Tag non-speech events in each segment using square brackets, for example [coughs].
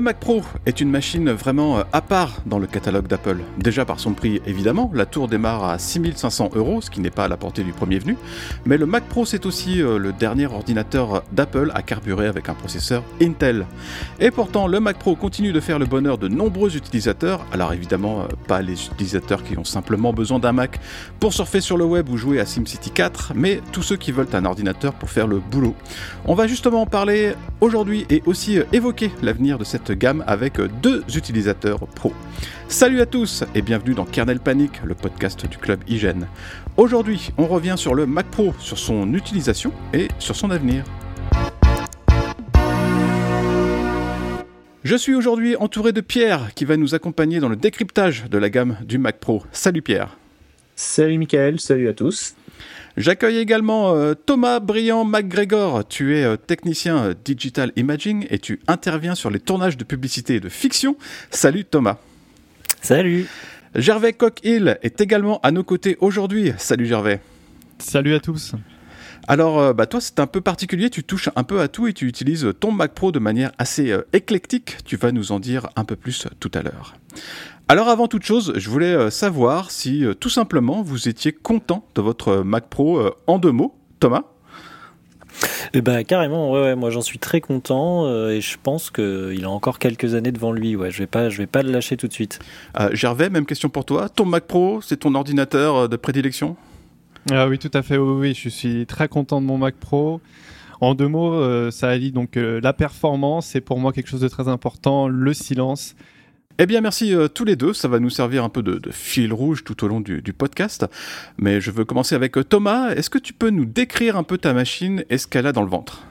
Le Mac Pro est une machine vraiment euh, à part dans le catalogue d'Apple. Déjà par son prix évidemment, la tour démarre à 6500 euros, ce qui n'est pas à la portée du premier venu, mais le Mac Pro c'est aussi euh, le dernier ordinateur d'Apple à carburer avec un processeur Intel. Et pourtant le Mac Pro continue de faire le bonheur de nombreux utilisateurs, alors évidemment euh, pas les utilisateurs qui ont simplement besoin d'un Mac pour surfer sur le web ou jouer à SimCity 4, mais tous ceux qui veulent un ordinateur pour faire le boulot. On va justement en parler aujourd'hui et aussi évoquer l'avenir de cette gamme avec deux utilisateurs pro. Salut à tous et bienvenue dans Kernel Panic, le podcast du club Hygiène. Aujourd'hui, on revient sur le Mac Pro, sur son utilisation et sur son avenir. Je suis aujourd'hui entouré de Pierre qui va nous accompagner dans le décryptage de la gamme du Mac Pro. Salut Pierre. Salut Michael, salut à tous. J'accueille également euh, Thomas Briand McGregor. Tu es euh, technicien euh, digital imaging et tu interviens sur les tournages de publicité et de fiction. Salut Thomas. Salut. Gervais Cockhill est également à nos côtés aujourd'hui. Salut Gervais. Salut à tous. Alors, bah, toi, c'est un peu particulier, tu touches un peu à tout et tu utilises ton Mac Pro de manière assez éclectique. Tu vas nous en dire un peu plus tout à l'heure. Alors avant toute chose, je voulais euh, savoir si euh, tout simplement vous étiez content de votre euh, Mac Pro en deux mots. Thomas? Eh ben, carrément, ouais, moi j'en suis très content et je pense qu'il a encore quelques années devant lui. Ouais, je vais pas, je vais pas le lâcher tout de suite. Gervais, même question pour toi. Ton Mac Pro, c'est ton ordinateur de prédilection? Ah Oui, tout à fait. Oui, oui, je suis très content de mon Mac Pro. En deux mots, ça allie donc la performance, c'est pour moi quelque chose de très important, le silence eh bien, merci euh, tous les deux. Ça va nous servir un peu de, fil rouge tout au long du, podcast. Mais je veux commencer avec euh, Thomas. Est-ce que tu peux nous décrire un peu ta machine et ce qu'elle a dans le ventre?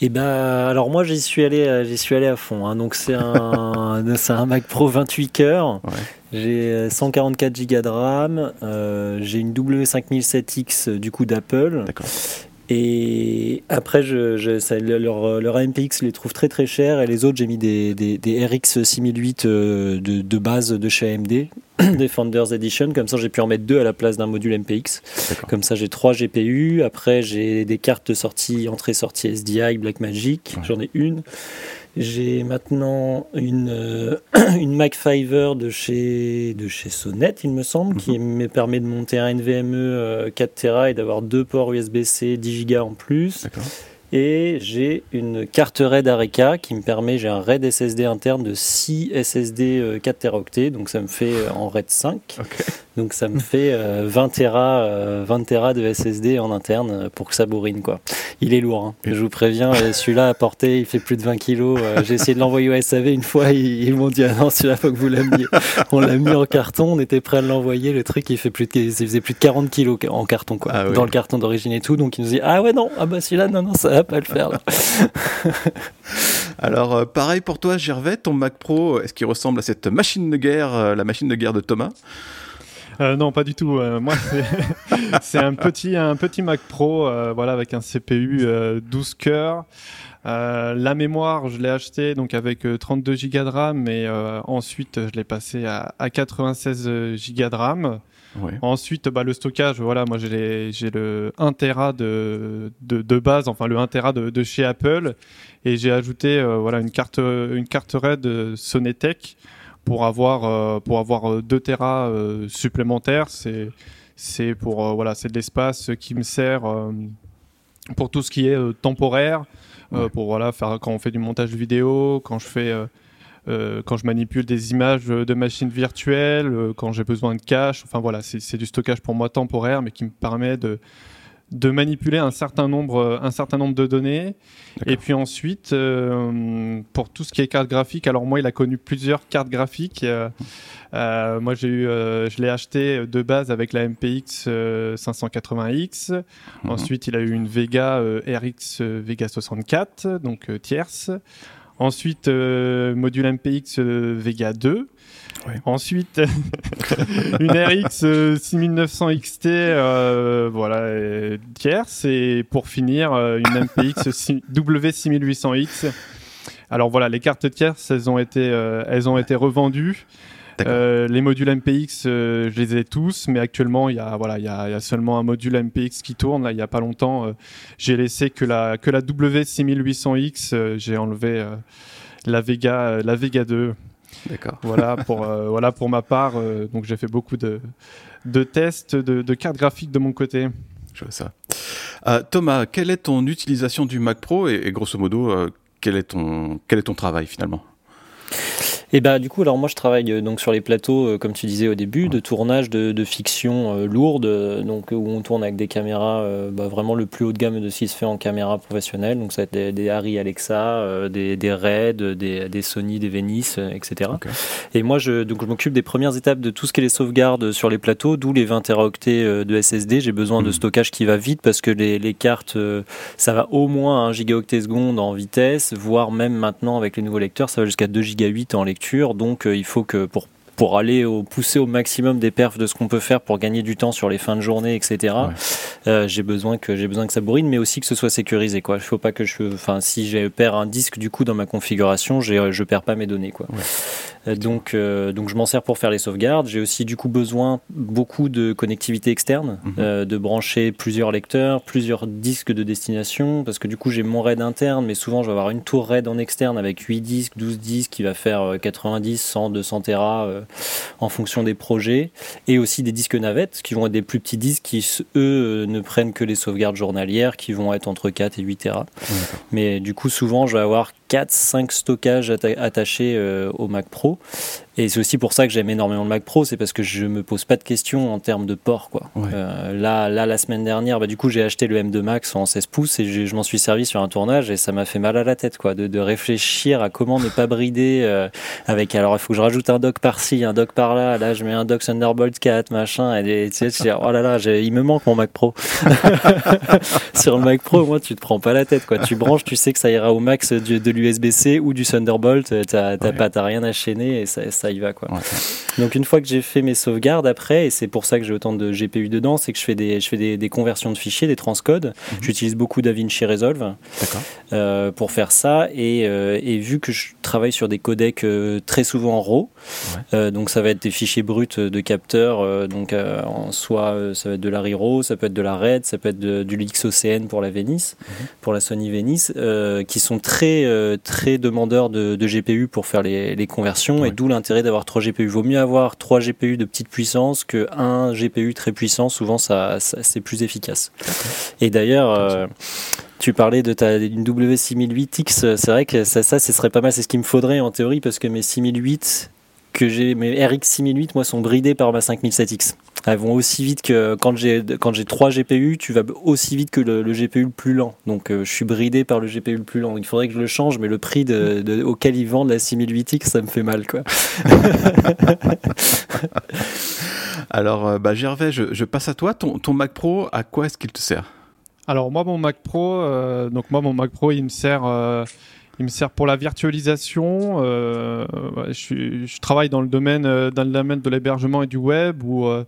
Eh ben, alors moi j'y suis allé, euh, j'y suis allé à fond. Hein. Donc c'est un, [laughs] c'est un Mac Pro 28 cœurs. J'ai 144 Go de RAM. j'ai une W5007X du coup d'Apple. D'accord. Et après, je, je, ça, leur, leur AMPX les trouve très très chers et les autres, j'ai mis des, des, des, RX 6008 de, de, base de chez AMD, [clears throat] des Founders Edition. Comme ça, j'ai pu en mettre deux à la place d'un module MPX. Comme ça, j'ai trois GPU. Après, j'ai des cartes de sortie, entrée-sortie SDI, Blackmagic. J'en ai une. J'ai maintenant une, euh, [clears throat] une Mac Fiver de chez, de chez Sonnet, il me semble, qui mhm. me permet de monter un NVMe 4 euh, Tera et d'avoir deux ports USB-C 10 Go en plus. Et j'ai une carte RAID Areca qui me permet, j'ai un RAID SSD interne de 6 SSD 4 Teraoctets, donc ça me fait euh, en RAID 5. Donc ça me fait 20 euh, Tera, 20 Tera de SSD en interne euh, pour que ça bourrine quoi. Il est lourd, hein. je vous préviens. Celui-là à porter, il fait plus de 20 kilos. J'ai essayé de l'envoyer au SAV une fois, ils, m'ont dit ah non celui-là faut que vous l'amiez. On l'a mis en carton, on était prêt à l'envoyer. Le truc il fait plus de, il faisait plus de 40 kilos en carton quoi, ah dans le carton d'origine et tout. Donc il nous dit ah ouais non, ah bah celui-là non non ça va pas le faire. Là. [laughs] Alors euh, pareil pour toi Gervais, ton Mac Pro, est-ce qu'il ressemble à cette machine de guerre, la machine de guerre de Thomas? Euh, non, pas du tout. Euh, moi, [laughs] c'est un petit, un petit Mac Pro, euh, voilà, avec un CPU 12 cœurs. la mémoire, je l'ai acheté donc avec 32 Go de RAM, mais ensuite je l'ai passé à, à, 96 Go de RAM. Ensuite, bah, le stockage, voilà, moi j'ai le 1 Tera de, de, de, base, enfin le 1 Tera de, de chez Apple, et j'ai ajouté voilà une carte une carte RAID Sonetech pour avoir euh, pour avoir 2 euh, Tera euh, supplémentaires. C'est c'est pour voilà, c'est de l'espace qui me sert pour tout ce qui est temporaire, pour voilà faire quand on fait du montage vidéo, quand je fais quand je manipule des images de machines virtuelles, quand j'ai besoin de cache, enfin voilà, c'est du stockage pour moi temporaire, mais qui me permet de, de manipuler un certain nombre, un certain nombre de données. Et puis ensuite, euh, pour tout ce qui est carte graphique, alors moi, il a connu plusieurs cartes graphiques. Euh, euh, moi, j'ai eu, je l'ai acheté de base avec la MPX 580X. Mhm. Ensuite, il a eu une Vega RX Vega 64, donc tierce. Ensuite, module MPX Vega 2. Ensuite, [laughs] une RX 6900 XT, voilà, tierce. Et pour finir, euh, une MPX [laughs] W6800X. Alors voilà, les cartes tierces, elles ont été, euh, elles ont été revendues. Euh, les modules MPX, je les ai tous, mais actuellement, il y a voilà, il y a, seulement un module MPX qui tourne. Là, il y a pas longtemps, j'ai laissé que la que la W6800X. j'ai enlevé la Vega, la Vega 2. D'accord. Voilà pour [laughs] voilà pour ma part. donc j'ai fait beaucoup de de tests de, cartes graphiques de mon côté. Je vois ça. Thomas, quelle est ton utilisation du Mac Pro et, grosso modo quel est ton quel est ton travail finalement? Et bah du coup, alors moi je travaille euh, donc sur les plateaux, euh, comme tu disais au début, de tournage de, de fiction euh, lourde, donc où on tourne avec des caméras bah, vraiment le plus haut de gamme de ce qui se fait en caméra professionnelle. Donc ça va être des, des Harry Alexa, des, des Red, des, des, Sony, des Venice, etc. Et moi je, donc je m'occupe des premières étapes de tout ce qui est les sauvegardes sur les plateaux, d'où les 20 teraoctets de SSD. J'ai besoin de hmm. stockage qui va vite parce que les, les cartes, ça va au moins 1 gigaoctet seconde en vitesse, voire même maintenant avec les nouveaux lecteurs, ça va jusqu'à 2 giga 8 en lecture donc euh, il faut que pour pour aller au, pousser au maximum des perfs de ce qu'on peut faire pour gagner du temps sur les fins de journée, etc. Euh, j'ai besoin que j'ai besoin que ça bourrine, mais aussi que ce soit sécurisé. Quoi. Il faut pas que je, enfin, si je perds un disque du coup dans ma configuration, je perds pas mes données. Quoi. Donc, euh, donc je m'en sers pour faire les sauvegardes. J'ai aussi du coup besoin beaucoup de connectivité externe, mhm. euh, de brancher plusieurs lecteurs, plusieurs disques de destination, parce que du coup j'ai mon RAID interne, mais souvent je vais avoir une tour RAID en externe avec 8 disques, 12 disques qui va faire 90, 100, 200 Tera en fonction des projets, et aussi des disques navettes qui vont être des plus petits disques qui eux ne prennent que les sauvegardes journalières qui vont être entre 4 et 8 Tera. Mais du coup souvent je vais avoir 4-5 stockages attachés au Mac Pro et c'est aussi pour ça que j'aime énormément le Mac Pro, c'est parce que je me pose pas de questions en termes de port. Quoi. Euh, là, là, la semaine dernière, bah, du coup, j'ai acheté le M2 Max en 16 pouces et je, m'en suis servi sur un tournage et ça m'a fait mal à la tête, quoi, de, de réfléchir à comment ne pas brider euh, avec. Alors, il faut que je rajoute un dock par-ci, un dock par-là. Là, je mets un dock Thunderbolt 4, machin. Et tu sais, oh là là, il me manque mon Mac Pro. [laughs] sur le Mac Pro, moi, tu te prends pas la tête, quoi. Tu branches, tu sais que ça ira au max de, de l'USB-C ou du Thunderbolt. T'as ouais. pas, rien à chaîner et ça, ça y va, quoi. Donc une fois que j'ai fait mes sauvegardes après, et c'est pour ça que j'ai autant de GPU dedans, c'est que je fais des, je fais des, des conversions de fichiers, des transcodes. Mhm. J'utilise beaucoup DaVinci Resolve euh, pour faire ça. Et, euh, et, vu que je travaille sur des codecs euh, très souvent RAW, euh, donc ça va être des fichiers bruts de capteurs, donc en soit ça va être de la RAW, ça peut être de la RED, ça peut être de, du LXOCN pour la Venice, mhm. pour la Sony Venice, qui sont très très demandeurs de, de, GPU pour faire les, les conversions, et d'où l'intérêt d'avoir 3 GPU. Vaut mieux avoir 3 GPU de petite puissance que un GPU très puissant. Souvent, ça, c'est plus efficace. Et d'ailleurs, euh, tu parlais de ta une W6008X. C'est vrai que ça, ça, ce serait pas mal. C'est ce qu'il me faudrait en théorie parce que mes 6008 que j'ai, mes RX 6008, moi, sont bridés par ma 5007X. Elles vont aussi vite que quand j'ai quand j'ai 3 GPU, tu vas aussi vite que le, GPU le plus lent. Donc euh, je suis bridé par le GPU le plus lent. Il faudrait que je le change, mais le prix de, auquel ils vendent la 6008X, ça me fait mal, quoi. [laughs] Alors, euh, bah, Gervais, je, passe à toi. Ton, ton Mac Pro, à quoi est-ce qu'il te sert? Alors moi, mon Mac Pro, euh, donc moi, mon Mac Pro, il me sert il me sert pour la virtualisation. Euh, je, je, travaille dans le domaine, euh, dans le domaine de l'hébergement et du web où, euh,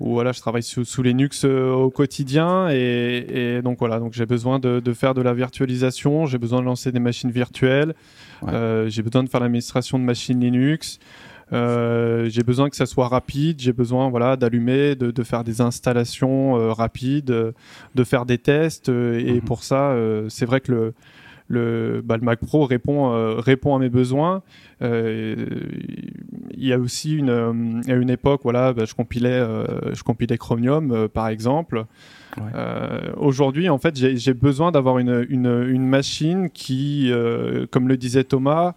où voilà, je travaille sous, sous Linux au quotidien et, et, donc voilà, donc j'ai besoin de, de, faire de la virtualisation, j'ai besoin de lancer des machines virtuelles, euh, j'ai besoin de faire l'administration de machines Linux. Euh, j'ai besoin que ça soit rapide, j'ai besoin voilà d'allumer, de, de, faire des installations euh, rapides, de faire des tests et mhm. pour ça c'est vrai que le le, bah, le Mac Pro répond, euh, répond à mes besoins. Euh, il y a aussi une, euh, à une époque, voilà, bah, je, compilais, je compilais Chromium, par exemple. Aujourd'hui, en fait, j'ai besoin d'avoir une, une, une, machine qui, comme le disait Thomas,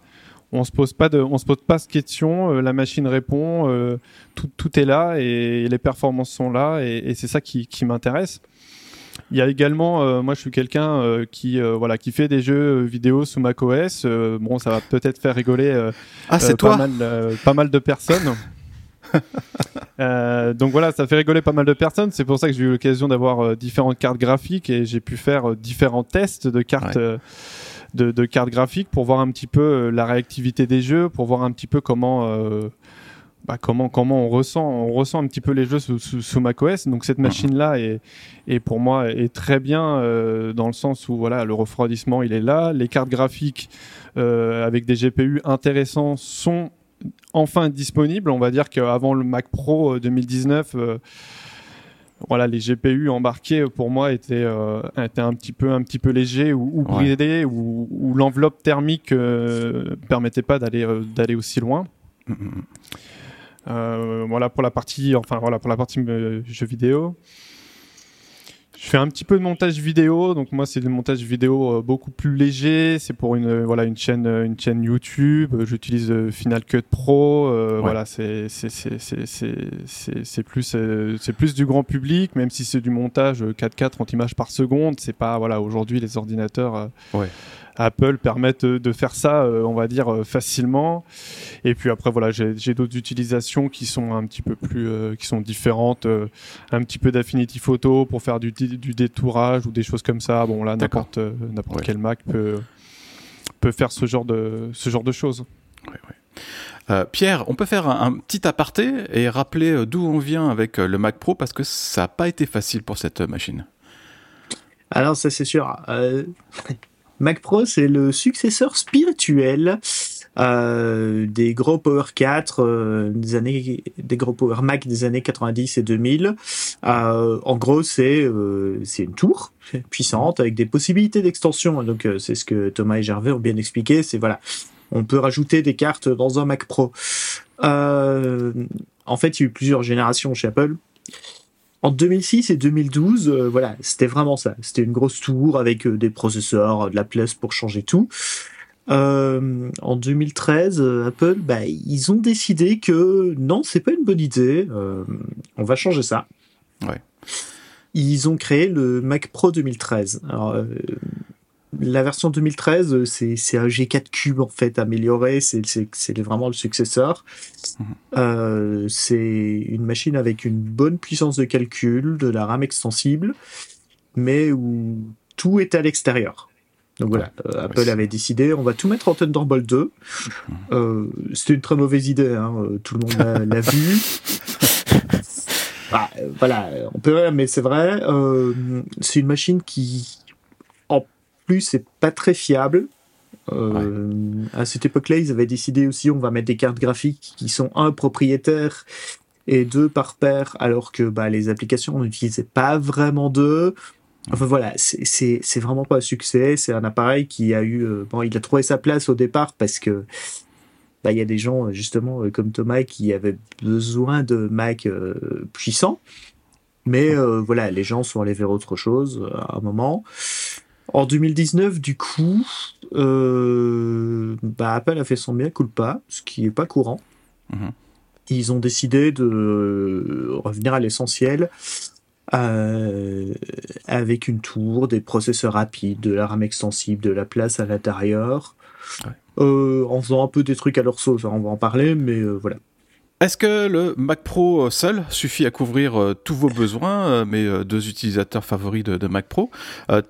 on se pose pas de, on se pose pas de questions. la machine répond, tout, tout, est là et les performances sont là et, et c'est ça qui, qui m'intéresse. Il y a également, euh, moi je suis quelqu'un euh, qui euh, voilà qui fait des jeux vidéo sous macOS. bon, ça va peut-être faire rigoler ah, c'est pas, mal, pas mal de personnes. [laughs] donc voilà, ça fait rigoler pas mal de personnes. C'est pour ça que j'ai eu l'occasion d'avoir différentes cartes graphiques et j'ai pu faire différents tests de cartes. De, de, cartes graphiques pour voir un petit peu la réactivité des jeux, pour voir un petit peu comment bah, comment comment on ressent on ressent un petit peu les jeux sous, sous, macOS. Donc cette machine là est, est pour moi est très bien euh, dans le sens où voilà le refroidissement il est là, les cartes graphiques euh, avec des GPU intéressants sont enfin disponibles. On va dire qu'avant le Mac Pro 2019 euh, voilà, les GPU embarqués pour moi étaient, euh, étaient un petit peu un petit peu légers ou, ou bridés ou, ou l'enveloppe thermique euh, permettait pas d'aller euh, d'aller aussi loin. Voilà pour la partie enfin voilà pour la partie jeux vidéo. Je fais un petit peu de montage vidéo, donc moi c'est du montage vidéo euh, beaucoup plus léger. C'est pour une voilà une chaîne une chaîne YouTube. J'utilise euh, Final Cut Pro. Euh, Voilà, c'est c'est c'est c'est c'est plus euh, c'est plus du grand public, même si c'est du montage 4K 30 images par seconde. C'est pas voilà aujourd'hui les ordinateurs. Ouais. Apple permettent de faire ça, euh, on va dire, euh, facilement. Et puis après, voilà, j'ai d'autres utilisations qui sont un petit peu plus, euh, qui sont différentes. un petit peu d'Affinity Photo pour faire du, du, détourage ou des choses comme ça. Bon, là, n'importe n'importe quel Mac peut, peut faire ce genre de, ce genre de choses. Pierre, on peut faire un, petit aparté et rappeler d'où on vient avec le Mac Pro parce que ça n'a pas été facile pour cette machine. Alors ça c'est sûr. Mac Pro, c'est le successeur spirituel euh, des gros Power 4 euh, des années des gros Power Mac des années 90 et 2000. Euh, en gros, c'est euh, c'est une tour puissante avec des possibilités d'extension. Donc euh, c'est ce que Thomas et Gervais ont bien expliqué. C'est voilà, on peut rajouter des cartes dans un Mac Pro. en fait, il y a eu plusieurs générations chez Apple en 2006 et 2012, euh, voilà, c'était vraiment ça. C'était une grosse tour avec euh, des processeurs, de la place pour changer tout. Euh, en 2013, Apple, bah, ils ont décidé que non, c'est pas une bonne idée. on va changer ça. Ouais. Ils ont créé le Mac Pro 2013. Alors, la version 2013, euh, c'est un G4 Cube en fait amélioré, c'est vraiment le successeur. Mhm. Euh, c'est une machine avec une bonne puissance de calcul, de la RAM extensible, mais où tout est à l'extérieur. Donc voilà, euh, Apple avait décidé, on va tout mettre en Thunderbolt 2. Mhm. C'était une très mauvaise idée, hein, tout le monde l'a [laughs] vu. Bah, voilà, on peut, mais c'est vrai. c'est une machine qui plus, c'est pas très fiable. Euh, À cette époque-là, ils avaient décidé aussi, on va mettre des cartes graphiques qui sont un propriétaire et deux par paire, alors que bah, les applications n'utilisaient pas vraiment deux. Enfin voilà, c'est vraiment pas un succès. C'est un appareil qui a eu, euh, bon, il a trouvé sa place au départ parce que bah, il y a des gens justement euh, comme Thomas qui avaient besoin de Mac euh, puissants. Mais voilà, les gens sont allés vers autre chose à un moment. En 2019, du coup, euh, bah, Apple a fait son bien culpa, ce qui n'est pas courant. Mhm. Ils ont décidé de revenir à l'essentiel euh, avec une tour, des processeurs rapides, de la RAM extensible, de la place à l'intérieur, euh, en faisant un peu des trucs à leur sauce. on va en parler, mais voilà. Est-ce que le Mac Pro seul suffit à couvrir euh, tous vos besoins, euh, mes euh, deux utilisateurs favoris de, Mac Pro?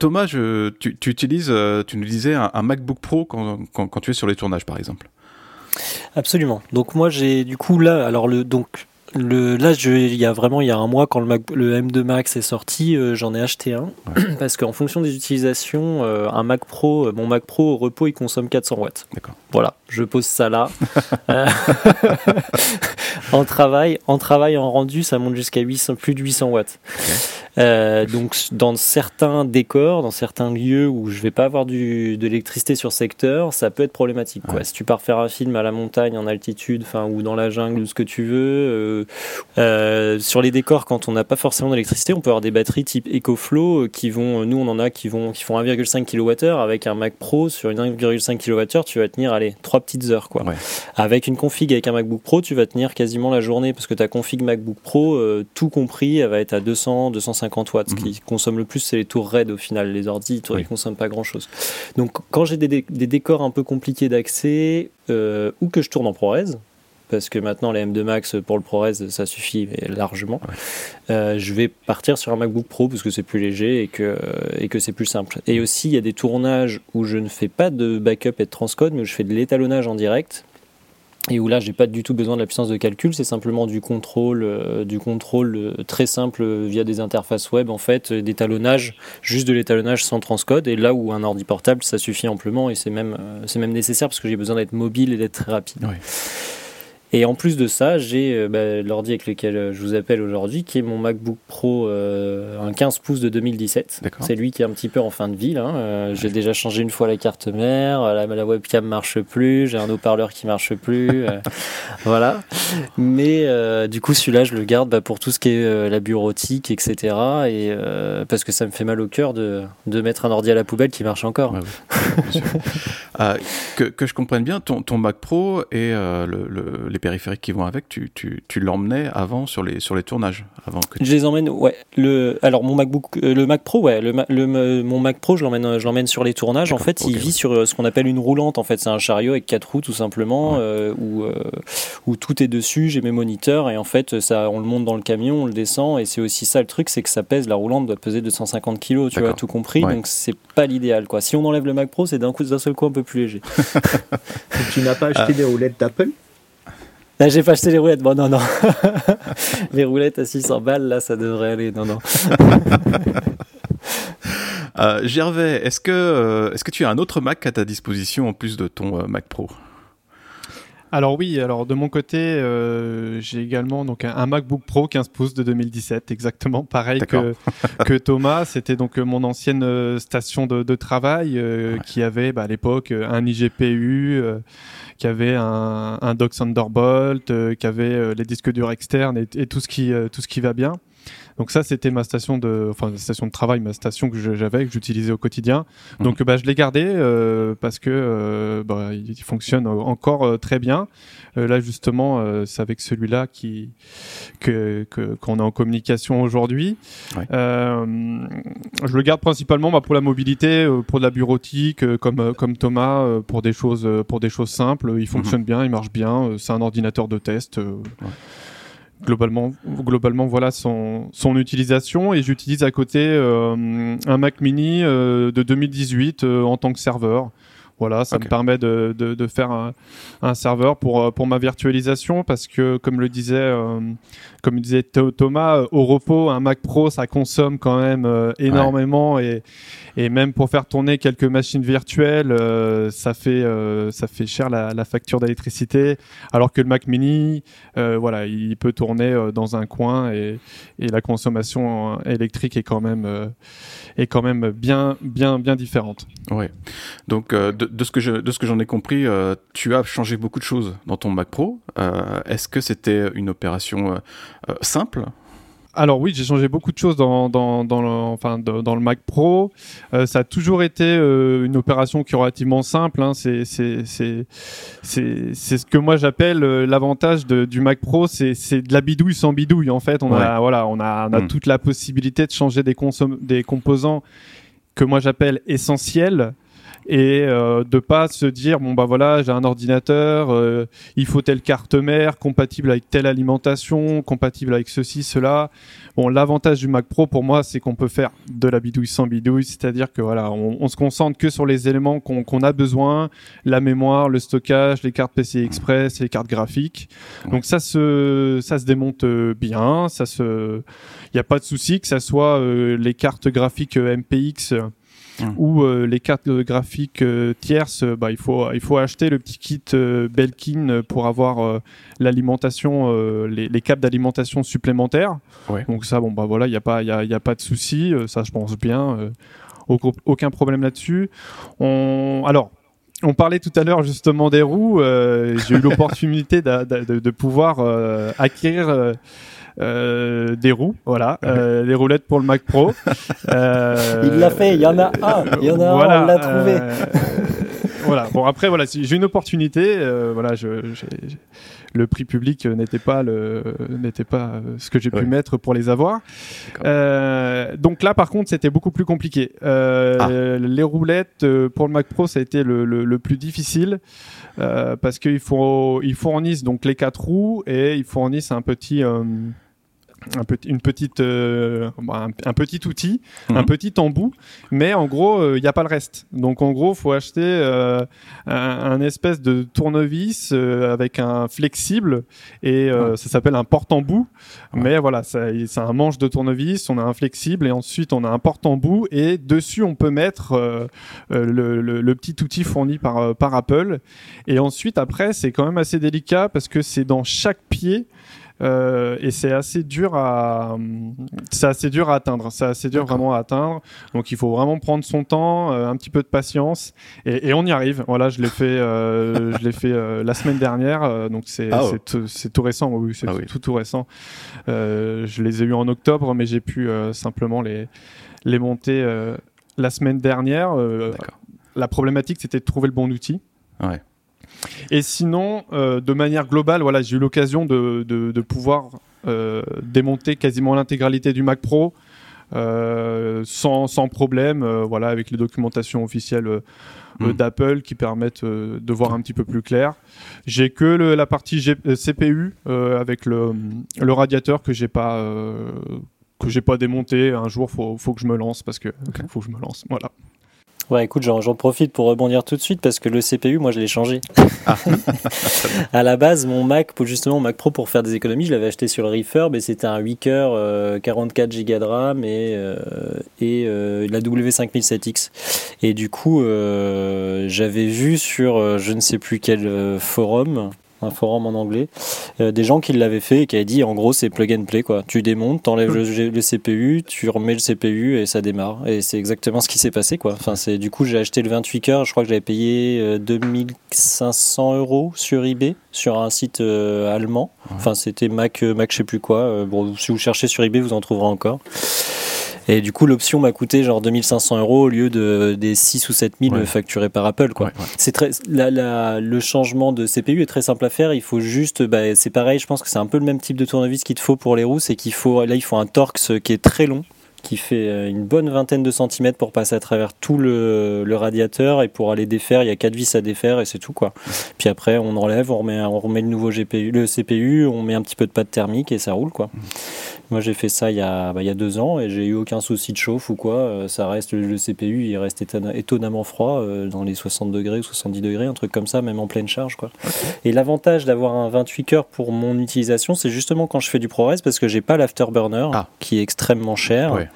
Thomas, tu, utilises, tu nous disais, un, MacBook Pro quand, quand, tu es sur les tournages, par exemple. Absolument. Donc moi j'ai du coup là, alors le donc le, là, je, il y a vraiment il y a un mois quand le, le M2 Max est sorti, euh, j'en ai acheté un [clears throat] parce qu'en fonction des utilisations, euh, un Mac Pro, euh, mon Mac Pro au repos, il consomme 400 watts. Voilà, je pose ça là. [laughs] [laughs] en travail, en travail, en rendu, ça monte jusqu'à 800, plus de 800 watts. Donc, dans certains décors, dans certains lieux où je vais pas avoir du, de l'électricité sur secteur, ça peut être problématique. Quoi. Si tu pars faire un film à la montagne, en altitude, enfin ou dans la jungle ou ce que tu veux euh, sur les décors, quand on n'a pas forcément d'électricité, on peut avoir des batteries type EcoFlow euh, qui vont, nous on en a qui vont, qui font 1,5 kWh avec un Mac Pro sur une 1,5 kWh, tu vas tenir, allez, 3 petites heures quoi. Avec une config avec un MacBook Pro, tu vas tenir quasiment la journée parce que ta config MacBook Pro, euh, tout compris, elle va être à 200, 250 watts. Ce qui mhm. consomme le plus, c'est les tours RAID au final. Les ordi, ils ne consomment pas grand chose. Donc quand j'ai des, décors un peu compliqués d'accès ou que je tourne en ProRes, parce que maintenant les M2 Max pour le ProRes ça suffit largement. Euh, je vais partir sur un MacBook Pro parce que c'est plus léger et que, et que c'est plus simple. Et aussi il y a des tournages où je ne fais pas de backup et de transcode, mais où je fais de l'étalonnage en direct. Et où là, j'ai pas du tout besoin de la puissance de calcul, c'est simplement du contrôle, euh, du contrôle euh, très simple via des interfaces web, en fait, d'étalonnage, juste de l'étalonnage sans transcode. Et là où un ordi portable, ça suffit amplement et c'est même, c'est même nécessaire parce que j'ai besoin d'être mobile et d'être très rapide. Et en plus de ça, j'ai bah, l'ordi avec lequel je vous appelle aujourd'hui, qui est mon MacBook Pro, un 15 pouces de 2017. C'est lui qui est un petit peu en fin de vie. j'ai déjà changé une fois la carte mère, la, la webcam marche plus, j'ai un haut-parleur qui marche plus, [laughs] voilà. Mais du coup, celui-là, je le garde bah, pour tout ce qui est la bureautique, etc. Et parce que ça me fait mal au cœur de, de mettre un ordi à la poubelle qui marche encore. [laughs] Euh, que, que, je comprenne bien, ton, ton Mac Pro et euh, le, les périphériques qui vont avec, tu, tu, tu l'emmenais avant sur les, sur les tournages avant que Je les emmène, ouais. Le, alors mon MacBook, euh, le Mac Pro, ouais. Le, le mon Mac Pro, je l'emmène, je l'emmène sur les tournages. En fait, il vit sur ce qu'on appelle une roulante. En fait, c'est un chariot avec quatre roues tout simplement, où, où tout est dessus. J'ai mes moniteurs et en fait, ça, on le monte dans le camion, on le descend et c'est aussi ça le truc, c'est que ça pèse. La roulante doit peser 250 kg, tu vois, tout compris. Donc c'est pas l'idéal, quoi. Si on enlève le Mac Pro, c'est d'un coup d'un seul coup un peu plus léger. [laughs] [laughs] tu n'as pas acheté ah. des roulettes d'Apple? Là, j'ai pas acheté les roulettes. Bon, non, non. [laughs] les roulettes à 600 balles, là, ça devrait aller. Non, non. [laughs] Euh, Gervais, est-ce que, euh, est-ce que tu as un autre Mac à ta disposition en plus de ton euh, Mac Pro? Alors oui, alors de mon côté, euh, j'ai également donc un, MacBook Pro 15 pouces de 2017, exactement pareil que, [laughs] que Thomas. C'était donc mon ancienne station de, travail euh, qui avait bah, à l'époque un iGPU, qui avait un, un dock Thunderbolt, qui avait les disques durs externes et, tout ce qui tout ce qui va bien. Donc ça, c'était ma station de, enfin station de travail, ma station que j'avais, que j'utilisais au quotidien. Mhm. Donc bah, je l'ai gardé euh, parce que euh, bah, il fonctionne encore euh, très bien. là justement, c'est avec celui-là qui que qu'on est en communication aujourd'hui. je le garde principalement bah, pour la mobilité, pour de la bureautique, comme comme Thomas, pour des choses pour des choses simples. Il fonctionne mhm. bien, il marche bien. c'est un ordinateur de test globalement, globalement voilà son, son utilisation et j'utilise à côté euh, un Mac Mini euh, de 2018 euh, en tant que serveur. Voilà, ça me permet de, de, de faire un, un, serveur pour, pour ma virtualisation parce que, comme le disait, comme disait Thomas, au repos, un Mac Pro, ça consomme quand même énormément et, et même pour faire tourner quelques machines virtuelles, euh, ça fait euh, ça fait cher la, la facture d'électricité. Alors que le Mac Mini, euh, voilà, il peut tourner dans un coin et, et la consommation électrique est quand même est quand même bien bien bien différente. Ouais. Donc de, de, ce que je de ce que j'en ai compris, tu as changé beaucoup de choses dans ton Mac Pro. Est-ce que c'était une opération simple alors oui, j'ai changé beaucoup de choses dans, dans, dans, le, enfin, dans le Mac Pro. Euh, ça a toujours été euh, une opération qui est relativement simple. Hein. C'est ce que moi j'appelle euh, l'avantage du Mac Pro, c'est de la bidouille sans bidouille. En fait, on a, voilà, on a, on a hmm. toute la possibilité de changer des, des composants que moi j'appelle essentiels et euh, de pas se dire bon bah voilà j'ai un ordinateur euh, il faut telle carte mère compatible avec telle alimentation compatible avec ceci cela. Bon l'avantage du Mac Pro pour moi c'est qu'on peut faire de la bidouille sans bidouille c'est-à-dire que voilà on, on, se concentre que sur les éléments qu'on a besoin la mémoire le stockage les cartes PCI Express les cartes graphiques. Donc ça se ça se démonte euh, bien ça se il n'y a pas de souci que ça soit euh, les cartes graphiques MPX Mmh. ou euh, les cartes graphiques euh, tierces, euh, bah, il, faut, il faut acheter le petit kit Belkin pour avoir l'alimentation, les, les, câbles d'alimentation supplémentaires. Donc ça, bon, bah voilà, il n'y a, pas, y a, y a pas de souci, ça je pense bien, aucun problème là-dessus. On... Alors, on parlait tout à l'heure justement des roues. J'ai eu l'opportunité [laughs] de, de, de, pouvoir acquérir euh, des roues, voilà, euh, des roulettes pour le Mac Pro. Euh, [laughs] il l'a fait, il y en a un, il y en a un, on l'a trouvé. voilà. Bon après voilà, j'ai une opportunité. voilà, je, le prix public n'était pas le n'était pas ce que j'ai pu mettre pour les avoir. donc là par contre c'était beaucoup plus compliqué. Ah. Les roulettes pour le Mac Pro ça a été le, le, plus difficile parce qu'il faut ils fournissent donc les quatre roues et ils fournissent un petit un petit, une petite, euh, un, petit outil, un mhm. petit embout, mais en gros, il n'y a pas le reste. Donc en gros, faut acheter euh, un, espèce de tournevis euh, avec un flexible et ça s'appelle un porte-embout. Mais voilà, c'est un manche de tournevis, on a un flexible et ensuite on a un porte-embout et dessus on peut mettre le, le, petit outil fourni par, par Apple. Et ensuite après, c'est quand même assez délicat parce que c'est dans chaque pied euh, et c'est assez dur à c'est assez dur à atteindre. C'est assez dur vraiment à atteindre. Donc il faut vraiment prendre son temps euh, un petit peu de patience. Et, et, on y arrive. Voilà je l'ai fait euh, je l'ai fait la semaine dernière. Donc c'est ah c'est tout récent. Oui c'est ah tout tout récent. Je les ai eu en octobre mais j'ai pu simplement les les monter la semaine dernière. La problématique c'était de trouver le bon outil. Ouais et sinon, euh, de manière globale, voilà, j'ai eu l'occasion de, de, pouvoir euh, démonter quasiment l'intégralité du Mac Pro euh, sans, sans, problème, voilà, avec les documentations officielles. Hmm. d'Apple qui permettent de voir un petit peu plus clair. J'ai que la partie CPU avec le, le, radiateur que j'ai pas que j'ai pas démonté. Un jour, faut faut que je me lance parce que faut que je me lance. Voilà. Ouais, écoute, j'en profite pour rebondir tout de suite parce que le CPU, moi, je l'ai changé. Ah. [laughs] à la base, mon Mac, pour justement, Mac Pro, pour faire des économies, je l'avais acheté sur le refurb et c'était un 8 coeurs, 44 Go de RAM et, euh, et euh, la W5007X. Et du coup, euh, j'avais vu sur je ne sais plus quel forum, un forum en anglais, euh, des gens qui l'avaient fait et qui avaient dit en gros c'est plug and play quoi. Tu démontes, t'enlèves le, le, CPU, tu remets le CPU et ça démarre. Et c'est exactement ce qui s'est passé quoi. Enfin c'est du coup j'ai acheté le 28 cœurs, je crois que j'avais payé 2500 euh, euros sur eBay sur un site euh, allemand. Enfin c'était Mac Mac je sais plus quoi. bon si vous cherchez sur eBay vous en trouverez encore. Et du coup, l'option m'a coûté genre 2500 euros au lieu de, des 6 ou 7000 facturés par Apple. Quoi. C'est très, la, la, le changement de CPU est très simple à faire. Il faut juste, bah, c'est pareil, je pense que c'est un peu le même type de tournevis qu'il te faut pour les roues. C'est qu'il faut, là, il faut un Torx qui est très long qui fait euh, une bonne vingtaine de centimètres pour passer à travers tout le, le, radiateur et pour aller défaire, il y a quatre vis à défaire et c'est tout quoi. Puis après on enlève, on remet, on remet le nouveau GPU, le CPU, on met un petit peu de pâte thermique et ça roule quoi. Moi j'ai fait ça il y, a, bah, il y a deux ans et j'ai eu aucun souci de chauffe ou quoi. Euh, ça reste le CPU, il reste étonnamment froid euh, dans les 60 degrés ou 70 degrés, un truc comme ça, même en pleine charge quoi. Et l'avantage d'avoir un 28 cœurs pour mon utilisation, c'est justement quand je fais du ProRes parce que j'ai pas l'afterburner ah. qui est extrêmement cher.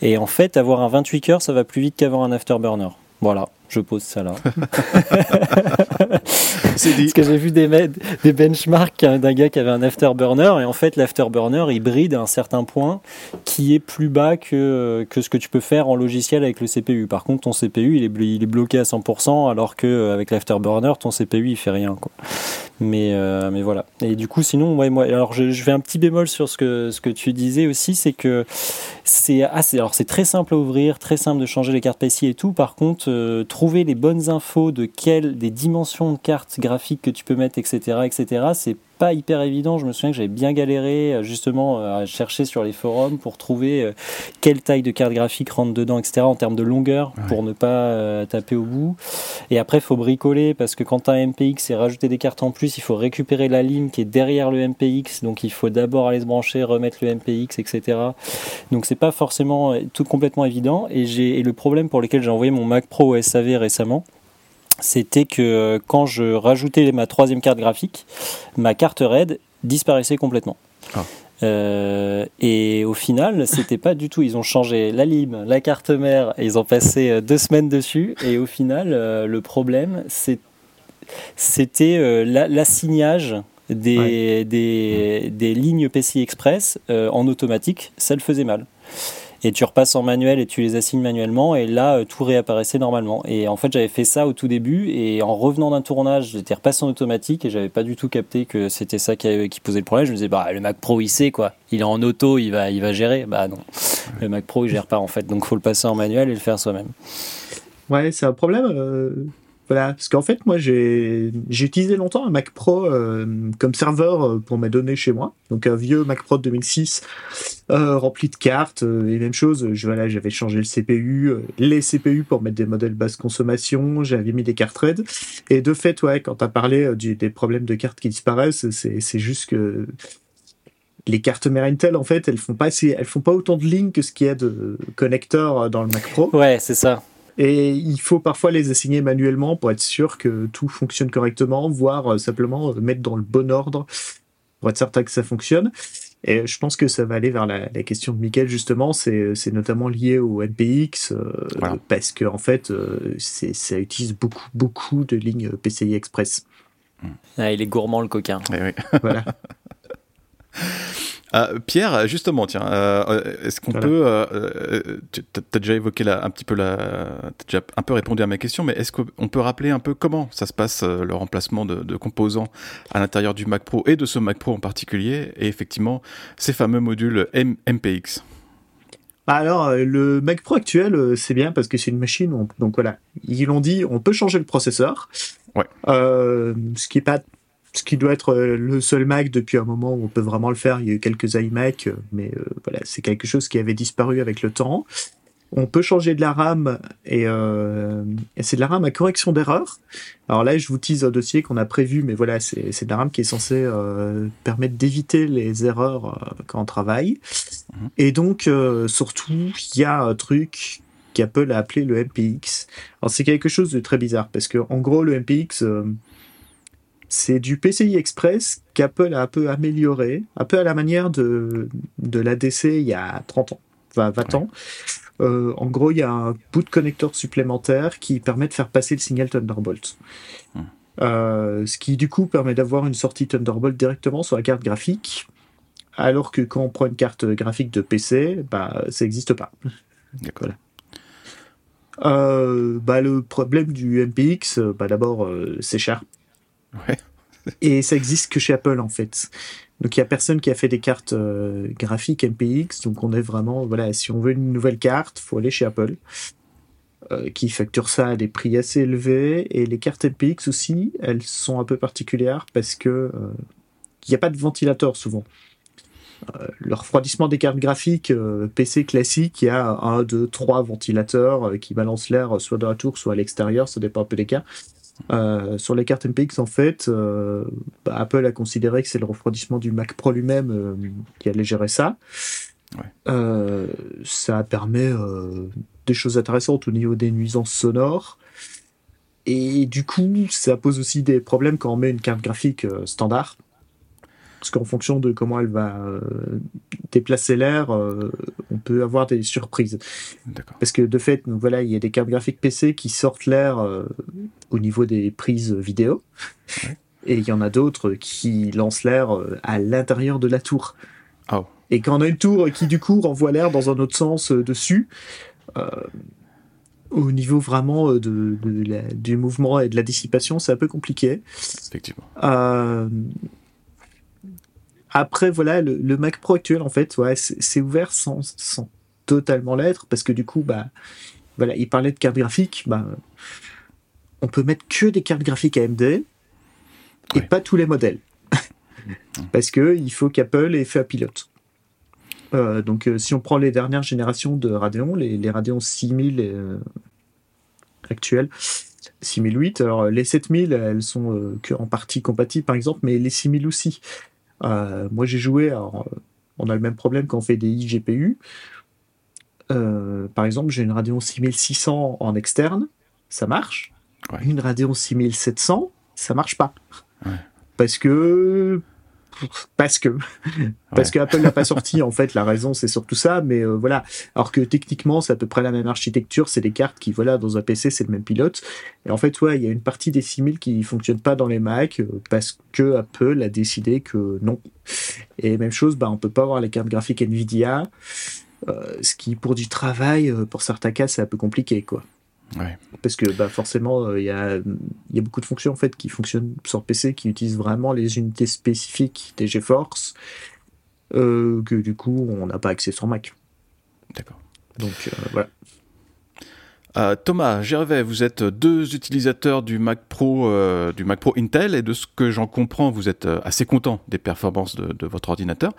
Et en fait, avoir un 28 cœurs, ça va plus vite qu'avoir un afterburner. Voilà, je pose ça là. [laughs] Parce que j'ai vu des, des benchmarks d'un gars qui avait un afterburner et en fait l'afterburner il bride à un certain point qui est plus bas que, que ce que tu peux faire en logiciel avec le CPU. Par contre ton CPU il est, il est bloqué à 100% alors que avec l'afterburner ton CPU il fait rien. Quoi. Mais, euh, mais voilà. Et du coup, sinon, ouais, moi, alors je, je, fais un petit bémol sur ce que, ce que tu disais aussi, c'est que c'est. Alors, c'est très simple à ouvrir, très simple de changer les cartes PCI et tout. Par contre, euh, trouver les bonnes infos de quelles, des dimensions de cartes graphiques que tu peux mettre, etc., etc., c'est pas hyper évident. Je me souviens que j'avais bien galéré euh, justement euh, à chercher sur les forums pour trouver euh, quelle taille de carte graphique rentre dedans, etc. en termes de longueur pour ne pas taper au bout. Et après, il faut bricoler parce que quand as un MPX et rajouter des cartes en plus, il faut récupérer la ligne qui est derrière le MPX. Donc il faut d'abord aller se brancher, remettre le MPX, etc. Donc c'est pas forcément tout complètement évident. Et, et le problème pour lequel j'ai envoyé mon Mac Pro au SAV récemment, c'était que euh, quand je rajoutais ma troisième carte graphique, ma carte RAID disparaissait complètement. Ah. Euh, et au final, [laughs] c'était pas du tout. Ils ont changé la lime, la carte mère, et ils ont passé euh, deux semaines dessus. Et au final, le problème, c'était l'assignage des, des, des, lignes PCI Express en automatique. Ça le faisait mal et tu repasses en manuel et tu les assignes manuellement et là euh, tout réapparaissait normalement. Et en fait j'avais fait ça au tout début et en revenant d'un tournage j'étais repassé en automatique et j'avais pas du tout capté que c'était ça qui, qui, posait le problème. Je me disais bah le Mac Pro il sait quoi, il est en auto, il va, il va gérer. Bah non, le Mac Pro il gère pas en fait, donc faut le passer en manuel et le faire soi-même. Ouais, c'est un problème. Euh, voilà, parce qu'en fait, moi, j'ai utilisé longtemps un Mac Pro euh, comme serveur euh, pour mes données chez moi. Donc un vieux Mac Pro de 2006 euh, rempli de cartes et même chose. Je, voilà, j'avais changé le CPU, les CPU pour mettre des modèles basse consommation. J'avais mis des cartes RAID. Et de fait, ouais, quand tu as parlé des problèmes de cartes qui disparaissent, c'est juste que les cartes mère Intel, en fait, elles font elles font pas autant de lignes que ce qu'il y a de connecteurs dans le Mac Pro. Ouais, c'est ça. Et il faut parfois les assigner manuellement pour être sûr que tout fonctionne correctement, voire simplement mettre dans le bon ordre pour être certain que ça fonctionne. Et je pense que ça va aller vers la, question de Michael justement, c'est notamment lié au NPX parce que en fait, ça utilise beaucoup beaucoup de lignes PCI Express. Ah, il est gourmand le coquin. Eh voilà. [laughs] Ah, Pierre, justement, tiens, euh, est-ce qu'on peut, euh, euh, tu as déjà évoqué un petit peu la, as déjà un peu répondu à ma question, mais est-ce qu'on peut rappeler un peu comment ça se passe le remplacement de, composants à l'intérieur du Mac Pro et de ce Mac Pro en particulier, et effectivement ces fameux modules MPX bah alors, le Mac Pro actuel, c'est bien parce que c'est une machine. donc voilà, ils l'ont dit, on peut changer le processeur. Ouais. ce qui est pas ce qui doit être euh, le seul Mac depuis un moment où on peut vraiment le faire. Il y a eu quelques iMac, euh, mais euh, voilà, c'est quelque chose qui avait disparu avec le temps. On peut changer de la RAM et, c'est de la RAM à correction d'erreur. Alors là, je vous tease un dossier qu'on a prévu, mais voilà, c'est de la RAM qui est censée permettre d'éviter les erreurs quand on travaille. Mhm. Et donc, surtout, il y a un truc qu'Apple a appelé le MPX. Alors c'est quelque chose de très bizarre parce que en gros, le MPX c'est du PCI Express qu'Apple a un peu amélioré, un peu à la manière de, de l'ADC il y a 30 ans, 20, ans. Euh, en gros, il y a un bout de connecteur supplémentaire qui permet de faire passer le signal Thunderbolt. Hmm. Euh, ce qui du coup permet d'avoir une sortie Thunderbolt directement sur la carte graphique, alors que quand on prend une carte graphique de PC, bah, ça n'existe pas. D'accord. Euh, bah, le problème du MPX, bah, d'abord, c'est cher. [laughs] Et ça existe que chez Apple en fait. Donc il y a personne qui a fait des cartes euh, graphiques MPX, donc on est vraiment voilà, si on veut une nouvelle carte, faut aller chez Apple. Euh, qui facture ça à des prix assez élevés et les cartes MPX aussi, elles sont un peu particulières parce que euh, il n'y a pas de ventilateur souvent. le refroidissement des cartes graphiques PC classique, il y a un, deux, trois ventilateurs qui balancent l'air soit dans la tour, soit à l'extérieur, ça dépend un peu des cas. Euh, sur les cartes MPX, en fait, euh, bah, Apple a considéré que c'est le refroidissement du Mac Pro lui-même euh, qui allait gérer ça. ça permet des choses intéressantes au niveau des nuisances sonores. Et du coup, ça pose aussi des problèmes quand on met une carte graphique standard. Parce qu'en fonction de comment elle va euh, déplacer l'air, euh, on peut avoir des surprises. Parce que de fait, donc voilà, il y a des cartes graphiques PC qui sortent l'air euh, au niveau des prises vidéo. Et il y en a d'autres qui lancent l'air à l'intérieur de la tour. Oh. Et quand on a une tour qui du coup renvoie l'air dans un autre sens dessus, au niveau vraiment de, du mouvement et de la dissipation, c'est un peu compliqué. Effectivement. Après, voilà, le, Mac Pro actuel, en fait, ouais, c'est ouvert sans, sans totalement l'être, parce que du coup, bah, voilà, il parlait de cartes graphiques, bah, on peut mettre que des cartes graphiques AMD et pas tous les modèles. [laughs] parce que il faut qu'Apple ait fait un pilote. Euh, donc, euh, si on prend les dernières générations de Radeon, les, les Radeon 6000 euh, actuels, 6008, alors les 7000, elles sont que en partie compatibles par exemple, mais les 6000 aussi. Euh, moi, j'ai joué, alors, on a le même problème quand on fait des iGPU. Euh, par exemple, j'ai une Radeon 6600 en externe, ça marche. Une Radeon 6700, ça marche pas. Parce que parce que [laughs] parce que Apple n'a pas sorti [laughs] en fait la raison c'est surtout ça mais euh, voilà. Alors que techniquement c'est à peu près la même architecture c'est des cartes qui voilà dans un PC c'est le même pilote. Et en fait ouais il y a une partie des 6000 qui fonctionne pas dans les Mac euh, parce que Apple a décidé que non. Et même chose bah on peut pas avoir les cartes graphiques Nvidia euh, ce qui pour du travail pour certains cas c'est un peu compliqué quoi parce que bah, forcément, euh, il y, a, y, a, beaucoup de fonctions en fait, qui fonctionnent sur PC qui utilisent vraiment les unités spécifiques des GeForce, euh, que du coup, on n'a pas accès sur Mac. D'accord. Donc euh, voilà. Euh, Thomas, Gervais, vous êtes deux utilisateurs du Mac Pro, euh, du Mac Pro Intel, et de ce que j'en comprends, vous êtes euh, assez content des performances de, votre ordinateur.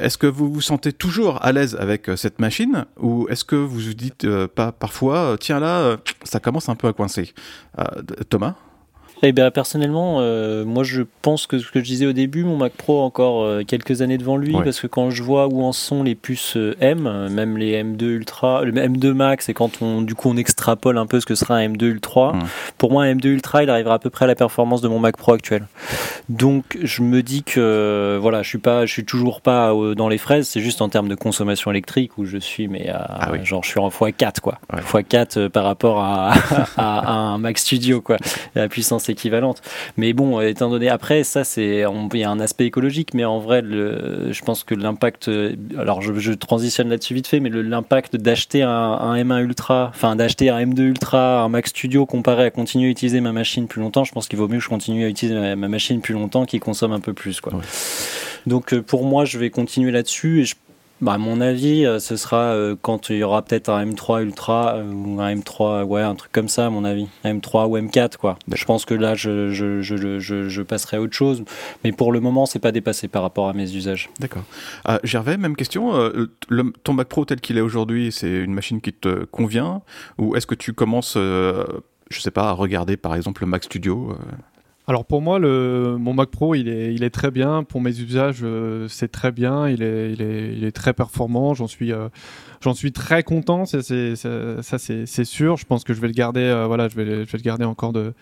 est-ce que vous vous sentez toujours à l'aise avec cette machine, ou est-ce que vous vous dites pas parfois, tiens là, ça commence un peu à coincer? Thomas? Eh bien, personnellement, euh, moi, je pense que ce que je disais au début, mon Mac Pro a encore euh, quelques années devant lui, parce que quand je vois où en sont les puces euh, M, même les M2 Ultra, le M2 Max, et quand on, du coup, on extrapole un peu ce que sera un M2 Ultra, mmh. pour moi, un M2 Ultra, il arrivera à peu près à la performance de mon Mac Pro actuel. Donc, je me dis que, voilà, je suis pas, je suis toujours pas dans les fraises, c'est juste en termes de consommation électrique où je suis, mais ah genre, je suis en x4, quoi. x4 par rapport [laughs] à, à, un Mac Studio, quoi. La puissance équivalente. Mais bon, étant donné après, ça c'est, il y a un aspect écologique, mais en vrai, le, je pense que l'impact, alors je, transitionne là-dessus vite fait, mais l'impact d'acheter un, M1 Ultra, enfin d'acheter un M2 Ultra, un Mac Studio comparé à continuer à utiliser ma machine plus longtemps, je pense qu'il vaut mieux que je continue à utiliser ma, machine plus longtemps qui consomme un peu plus, quoi. Donc euh, pour moi, je vais continuer là-dessus et je bah, à mon avis, euh, ce sera euh, quand il y aura peut-être un M3 Ultra euh, ou un M3, ouais, un truc comme ça, à mon avis. Un M3 ou M4, quoi. Je pense que là, je, je, je, je, passerai à autre chose. Mais pour le moment, c'est pas dépassé par rapport à mes usages. D'accord. Gervais, même question. Le, ton Mac Pro tel qu'il est aujourd'hui, c'est une machine qui te convient? Ou est-ce que tu commences, je sais pas, à regarder par exemple le Mac Studio alors pour moi, le, mon Mac Pro, il est, il est très bien. Pour mes usages, euh, c'est très bien. Il est, il est, il est très performant. J'en suis, euh, j'en suis très content. ça, c'est sûr. Je pense que je vais le garder. Euh, voilà, je vais, je vais le garder encore de,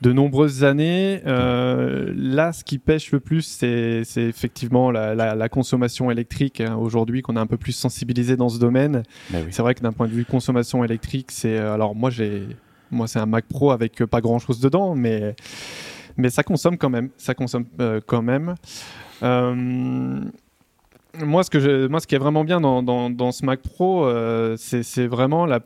de nombreuses années. là, ce qui pêche le plus, c'est effectivement la, la, consommation électrique. Hein, Aujourd'hui, qu'on est un peu plus sensibilisé dans ce domaine. Ben c'est vrai que d'un point de vue consommation électrique, c'est alors moi j'ai moi c'est un Mac Pro avec pas grand chose dedans, mais mais ça consomme quand même. Ça consomme euh, quand même. Euh, moi, ce que moi, ce qui est vraiment bien dans, dans, ce Mac Pro, euh, c'est vraiment la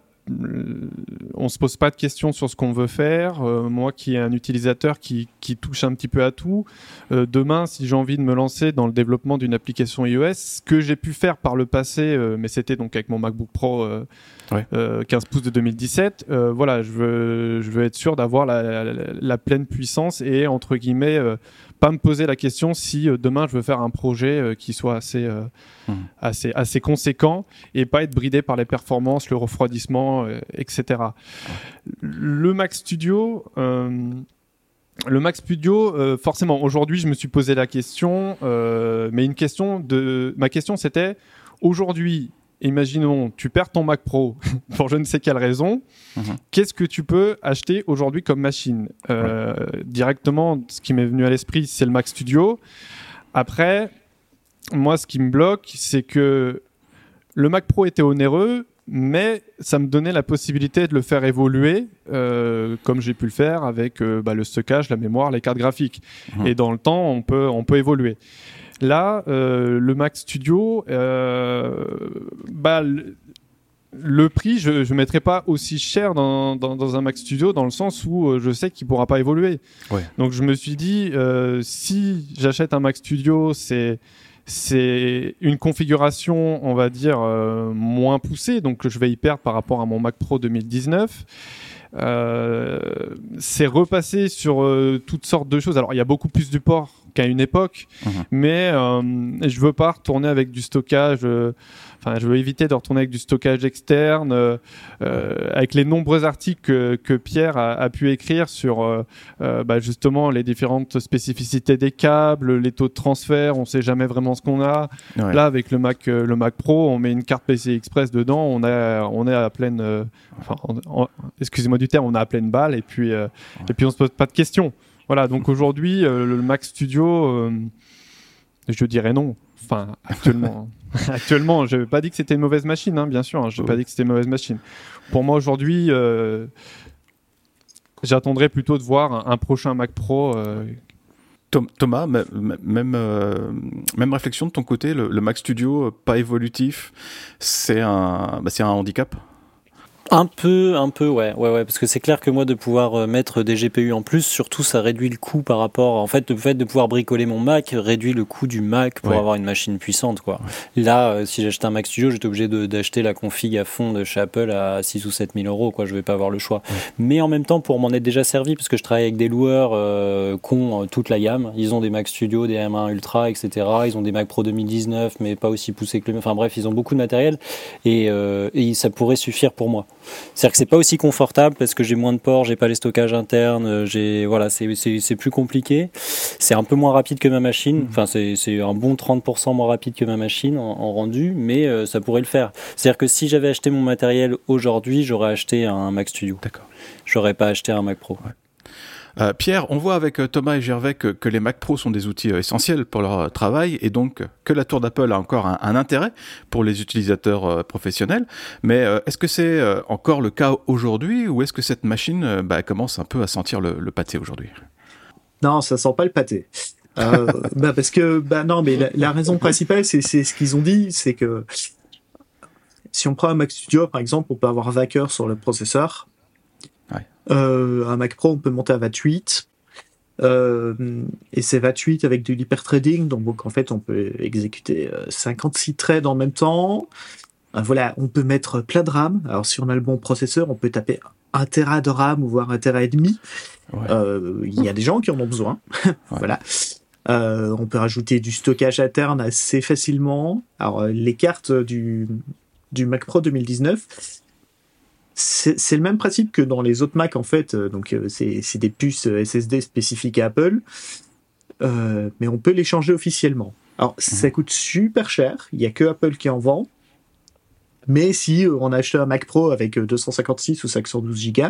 on se pose pas de questions sur ce qu'on veut faire. moi qui est un utilisateur qui, qui, touche un petit peu à tout, demain si j'ai envie de me lancer dans le développement d'une application iOS, ce que j'ai pu faire par le passé, mais c'était donc avec mon MacBook Pro 15 euh, pouces de 2017. Euh, voilà, je veux, je veux être sûr d'avoir la, pleine puissance et entre guillemets euh, pas me poser la question si demain je veux faire un projet qui soit assez, mmh. assez, assez conséquent et pas être bridé par les performances, le refroidissement, etc. Le Mac Studio. le Mac Studio, forcément, aujourd'hui, je me suis posé la question, mais une question de, ma question c'était, aujourd'hui, imaginons, tu perds ton Mac Pro [laughs] pour je ne sais quelle raison, mhm. qu'est-ce que tu peux acheter aujourd'hui comme machine? Euh, Directement, ce qui m'est venu à l'esprit, c'est le Mac Studio. Après, moi, ce qui me bloque, c'est que le Mac Pro était onéreux, mais ça me donnait la possibilité de le faire évoluer, euh, comme j'ai pu le faire avec euh, bah, le stockage, la mémoire, les cartes graphiques. Mhm. Et dans le temps, on peut, on peut évoluer. Là, euh, le Mac Studio, euh, bah, le, prix, je ne mettrai pas aussi cher dans, un Mac Studio dans le sens où euh, je sais qu'il ne pourra pas évoluer. Donc je me suis dit, si j'achète un Mac Studio, c'est c'est une configuration, on va dire, moins poussée, donc je vais y perdre par rapport à mon Mac Pro 2019. c'est repassé sur toutes sortes de choses. Alors, il y a beaucoup plus de ports qu'à une époque. Mhm. Mais euh, je veux pas retourner avec du stockage. Euh, enfin, je veux éviter de retourner avec du stockage externe, euh, avec les nombreux articles que, Pierre a, pu écrire sur bah, justement les différentes spécificités des câbles, les taux de transfert. On sait jamais vraiment ce qu'on a. Là, avec le Mac, le Mac Pro, on met une carte PCI Express dedans. On a, on est à pleine, enfin, excusez-moi du terme, on a à pleine balle et puis, et puis on se pose pas de questions. Voilà, donc aujourd'hui, euh, le Mac Studio, euh, je dirais non. Enfin, actuellement. [laughs] actuellement, je n'ai pas dit que c'était une mauvaise machine, hein, bien sûr. Hein, je n'ai pas dit que c'était une mauvaise machine. Pour moi, aujourd'hui, euh, j'attendrai plutôt de voir un, prochain Mac Pro. Thomas, même, même réflexion de ton côté, le, Mac Studio pas évolutif, c'est un, bah, un handicap? Un peu, un peu, ouais, ouais, ouais, parce que c'est clair que moi de pouvoir euh, mettre des GPU en plus, surtout ça réduit le coût par rapport, en fait, le fait de pouvoir bricoler mon Mac réduit le coût du Mac pour avoir une machine puissante, quoi. Là, euh, si j'achète un Mac Studio, j'étais obligé d'acheter la config à fond de chez Apple à 6 ou 7 000 euros, quoi. Je vais pas avoir le choix. Mais en même temps, pour m'en être déjà servi, parce que je travaille avec des loueurs euh, qui ont toute la gamme. Ils ont des Mac Studio, des M1 Ultra, etc. Ils ont des Mac Pro 2019, mais pas aussi poussés que le. Enfin bref, ils ont beaucoup de matériel et, et ça pourrait suffire pour moi. C'est-à-dire que c'est pas aussi confortable parce que j'ai moins de ports, j'ai pas les stockages internes, euh, j'ai voilà, c'est plus compliqué. C'est un peu moins rapide que ma machine. Mhm. Enfin, c'est un bon 30% moins rapide que ma machine en, rendu, mais euh, ça pourrait le faire. C'est-à-dire que si j'avais acheté mon matériel aujourd'hui, j'aurais acheté un Mac Studio. D'accord. J'aurais pas acheté un Mac Pro. Euh, Pierre, on voit avec euh, Thomas et Gervais que, les Mac Pro sont des outils euh, essentiels pour leur travail et donc que la tour d'Apple a encore un, intérêt pour les utilisateurs professionnels. Mais est-ce que c'est encore le cas aujourd'hui ou est-ce que cette machine bah, commence un peu à sentir le, pâté aujourd'hui? Non, ça sent pas le pâté. [laughs] bah parce que bah non, mais la, raison principale, c'est ce qu'ils ont dit, c'est que si on prend un Mac Studio par exemple, on peut avoir 20 heures sur le processeur un Mac Pro, on peut monter à 28. Euh, et c'est 28 avec de l'hypertrading, donc en fait on peut exécuter 56 euh, threads en même temps. voilà, on peut mettre plein de RAM. Alors si on a le bon processeur, on peut taper un Tera de RAM ou voire un Tera et demi. Il y a des gens qui en ont besoin. [laughs] voilà. on peut rajouter du stockage interne assez facilement. Alors les cartes du, du Mac Pro 2019, c'est le même principe que dans les autres Mac en fait. Euh, donc euh, c'est des puces euh, SSD spécifiques à Apple, mais on peut les changer officiellement. Alors ça mhm. coûte super cher. Il y a que Apple qui en vend. Mais si on a acheté un Mac Pro avec 256 ou 512 Go,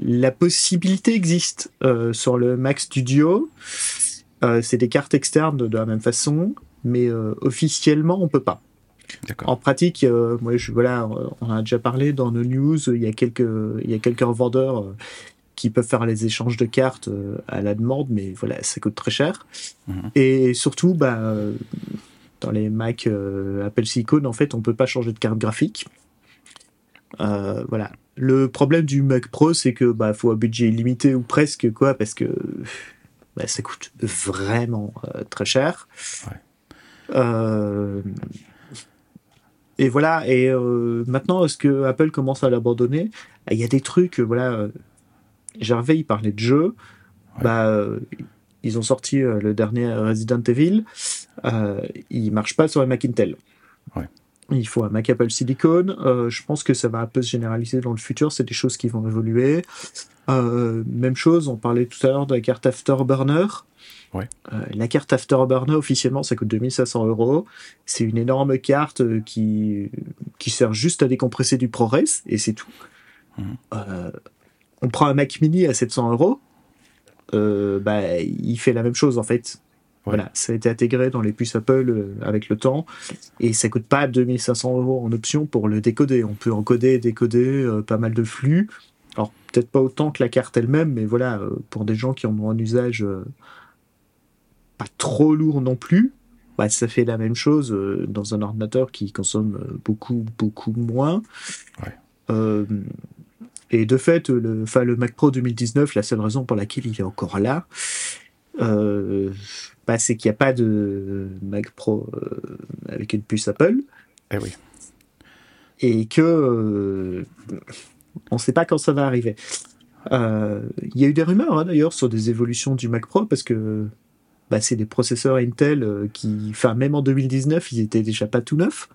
la possibilité existe sur le Mac Studio. c'est des cartes externes de, la même façon, mais officiellement on peut pas. En pratique, euh, moi, je, voilà, euh, on a déjà parlé dans nos news, il y a quelques, il y a quelques revendeurs euh, qui peuvent faire les échanges de cartes à la demande, mais voilà, ça coûte très cher. Mhm. Et surtout, bah, dans les Mac Apple Silicon, en fait, on peut pas changer de carte graphique. voilà. Le problème du Mac Pro, c'est que bah faut un budget illimité ou presque quoi, parce que bah, ça coûte vraiment très cher. Ouais. Et voilà. Et euh, maintenant, est-ce que Apple commence à l'abandonner? Il y a des trucs. Euh, voilà. Euh, Gervais, il parlait de jeux. Bah, ils ont sorti le dernier Resident Evil. Euh, il marche pas sur un Mac Intel. Il faut un Mac Apple Silicon. je pense que ça va un peu se généraliser dans le futur. C'est des choses qui vont évoluer. Même chose, on parlait tout à l'heure de la carte Afterburner. Ouais. Euh, la carte Afterburner, officiellement, ça coûte 2500 euros. C'est une énorme carte euh, qui, qui sert juste à décompresser du ProRes, et c'est tout. Mhm. Euh, on prend un Mac mini à 700 euros, bah, il fait la même chose, en fait. Voilà, ça a été intégré dans les puces Apple avec le temps, et ça coûte pas 2500 euros en option pour le décoder. On peut encoder et décoder pas mal de flux. Alors, peut-être pas autant que la carte elle-même, mais voilà, pour des gens qui en ont un usage pas trop lourd non plus, bah, ça fait la même chose euh, dans un ordinateur qui consomme euh, beaucoup, beaucoup moins. Euh, et de fait, le, le Mac Pro 2019, la seule raison pour laquelle il est encore là, bah, c'est qu'il n'y a pas de Mac Pro avec une puce Apple. Eh oui. Et que on ne sait pas quand ça va arriver. Il y a eu des rumeurs hein, d'ailleurs sur des évolutions du Mac Pro parce que bah, c'est des processeurs Intel euh, qui, enfin, même en 2019, ils étaient déjà pas tout neufs.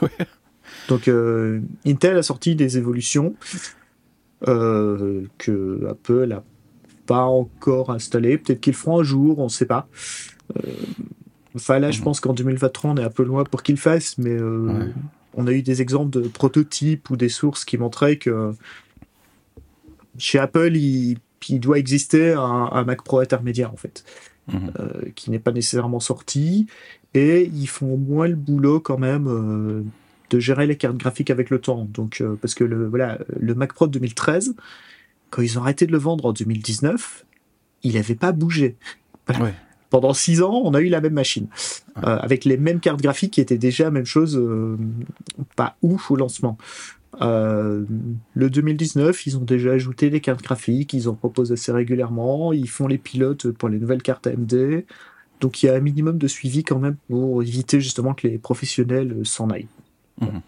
[laughs] Donc, euh, Intel a sorti des évolutions euh, que Apple n'a pas encore installées. Peut-être qu'ils feront un jour, on ne sait pas. enfin, là, je mhm. pense qu'en 2023, on est un peu loin pour qu'ils fassent, mais on a eu des exemples de prototypes ou des sources qui montraient que chez Apple, il, doit exister un, Mac Pro intermédiaire, en fait. Mhm. Euh, qui n'est pas nécessairement sorti. Et ils font moins le boulot quand même euh, de gérer les cartes graphiques avec le temps. Donc, euh, parce que le, voilà, le Mac Pro 2013, quand ils ont arrêté de le vendre en 2019, il n'avait pas bougé. Pendant six ans, on a eu la même machine, avec les mêmes cartes graphiques qui étaient déjà la même chose, pas ouf au lancement. Euh, le 2019, ils ont déjà ajouté des cartes graphiques, ils en proposent assez régulièrement, ils font les pilotes pour les nouvelles cartes AMD. Donc il y a un minimum de suivi quand même pour éviter justement que les professionnels s'en aillent. Mhm.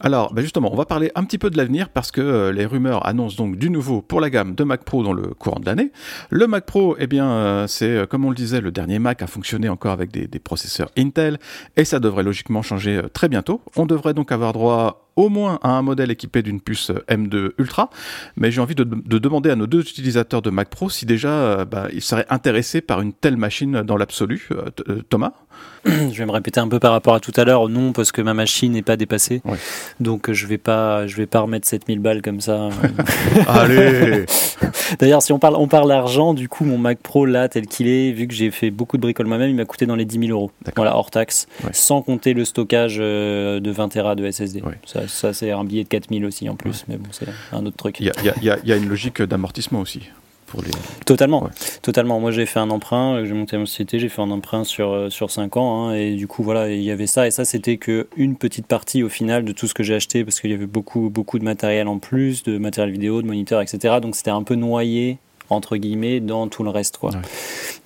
Alors, bah, justement, on va parler un petit peu de l'avenir parce que euh, les rumeurs annoncent donc du nouveau pour la gamme de Mac Pro dans le courant de l'année. Le Mac Pro, eh bien, euh, c'est comme on le disait, le dernier Mac à fonctionner encore avec des, des processeurs Intel et ça devrait logiquement changer très bientôt. On devrait donc avoir droit au moins à un modèle équipé d'une puce M2 Ultra, mais j'ai envie de, demander à nos deux utilisateurs de Mac Pro si déjà bah, ils seraient intéressés par une telle machine dans l'absolu. Thomas [clears throat] je vais me répéter un peu par rapport à tout à l'heure. Non, parce que ma machine n'est pas dépassée. Donc je vais pas, je vais pas remettre 7000 balles comme ça. [laughs] Allez [laughs] D'ailleurs, si on parle, on parle d'argent, du coup, mon Mac Pro là, tel qu'il est, vu que j'ai fait beaucoup de bricoles moi-même, il m'a coûté dans les 10 000 euros. Voilà, hors taxe. Sans compter le stockage euh, de 20 Tera de SSD. Ça, c'est un billet de 4000 aussi en plus. Mais bon, c'est un autre truc. Il y a une logique d'amortissement aussi. Totalement, totalement. Moi, j'ai fait un emprunt, j'ai monté ma société, j'ai fait un emprunt sur, euh, sur 5 ans, hein, et du coup, voilà, il y avait ça, et ça, c'était que une petite partie au final de tout ce que j'ai acheté, parce qu'il y avait beaucoup, beaucoup de matériel en plus, de matériel vidéo, de moniteurs, etc. Donc, c'était un peu noyé entre guillemets dans tout le reste quoi.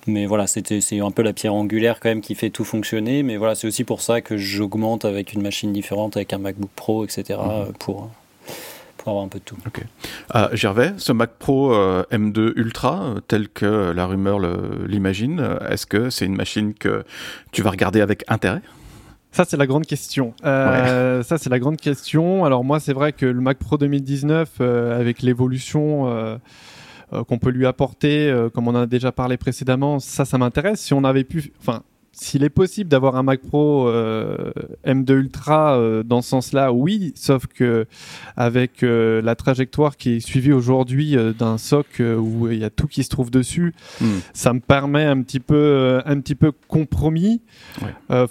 Mais voilà, c'était c'est un peu la pierre angulaire quand même qui fait tout fonctionner mais voilà, c'est aussi pour ça que j'augmente avec une machine différente avec un MacBook Pro etc. Mmh. pour pour avoir un peu de tout. Ok. Euh, Gervais, ce Mac Pro euh, M2 Ultra, euh, tel que la rumeur l'imagine, est-ce que c'est une machine que tu vas regarder avec intérêt? Ça, c'est la grande question. [laughs] Ça, c'est la grande question. Alors moi, c'est vrai que le Mac Pro 2019, avec l'évolution qu'on peut lui apporter, comme on en a déjà parlé précédemment, ça, ça m'intéresse. Si on avait pu, enfin, s'il est possible d'avoir un Mac Pro euh, M2 Ultra euh, dans ce sens-là, oui, sauf que avec euh, la trajectoire qui est suivie aujourd'hui d'un SOC où il y a tout qui se trouve dessus, hmm. ça me permet un petit peu, un petit peu compromis.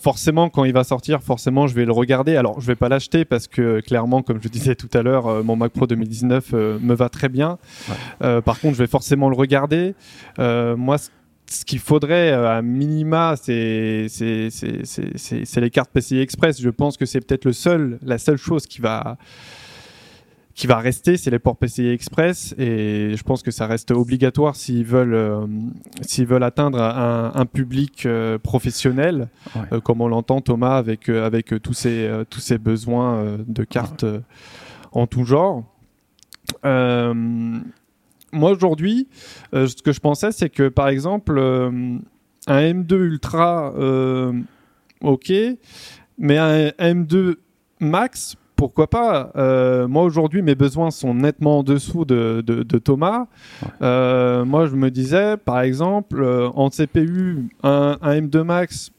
forcément, quand il va sortir, forcément, je vais le regarder. Alors, je vais pas l'acheter parce que clairement, comme je disais tout à l'heure, mon Mac Pro 2019 me va très bien. par contre, je vais forcément le regarder. moi, ce qu'il faudrait euh, à minima, c'est les cartes PCI Express. Je pense que c'est peut-être le seul, la seule chose qui va qui va rester, c'est les ports PCI Express, et je pense que ça reste obligatoire s'ils veulent euh, s'ils veulent atteindre un, public euh, professionnel, comme on l'entend Thomas avec avec tous ces tous ces besoins de cartes en tout genre moi aujourd'hui, euh, ce que je pensais, c'est que par exemple, euh, un M2 Ultra, euh, ok, mais un M2 Max, pourquoi pas? Moi aujourd'hui, mes besoins sont nettement en dessous de, Thomas. moi, je me disais, par exemple, en CPU, un, M2 Max,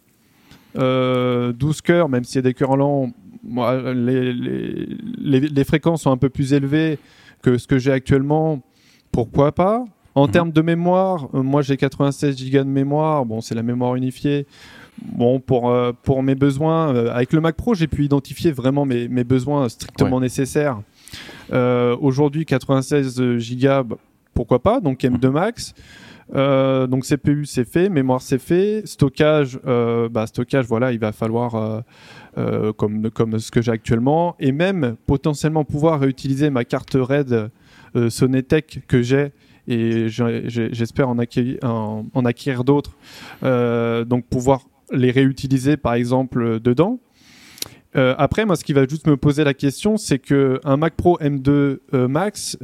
12 cœurs, même s'il y a des cœurs lents, les, les, fréquences sont un peu plus élevées que ce que j'ai actuellement pourquoi pas En mhm. termes de mémoire, euh, moi j'ai 96 Go de mémoire, bon c'est la mémoire unifiée. Bon, pour, euh, pour mes besoins, euh, avec le Mac Pro, j'ai pu identifier vraiment mes, mes besoins strictement nécessaires. Aujourd'hui, 96 Go, bah, pourquoi pas Donc M2 Max. donc CPU c'est fait, mémoire c'est fait, stockage, bah, stockage voilà, il va falloir comme comme ce que j'ai actuellement, et même potentiellement pouvoir réutiliser ma carte RAID Sonetech que j'ai et j'espère en acquérir, en, acquérir d'autres, euh, donc pouvoir les réutiliser par exemple dedans. Euh, après, moi, ce qui va juste me poser la question, c'est que un Mac Pro M2 Max,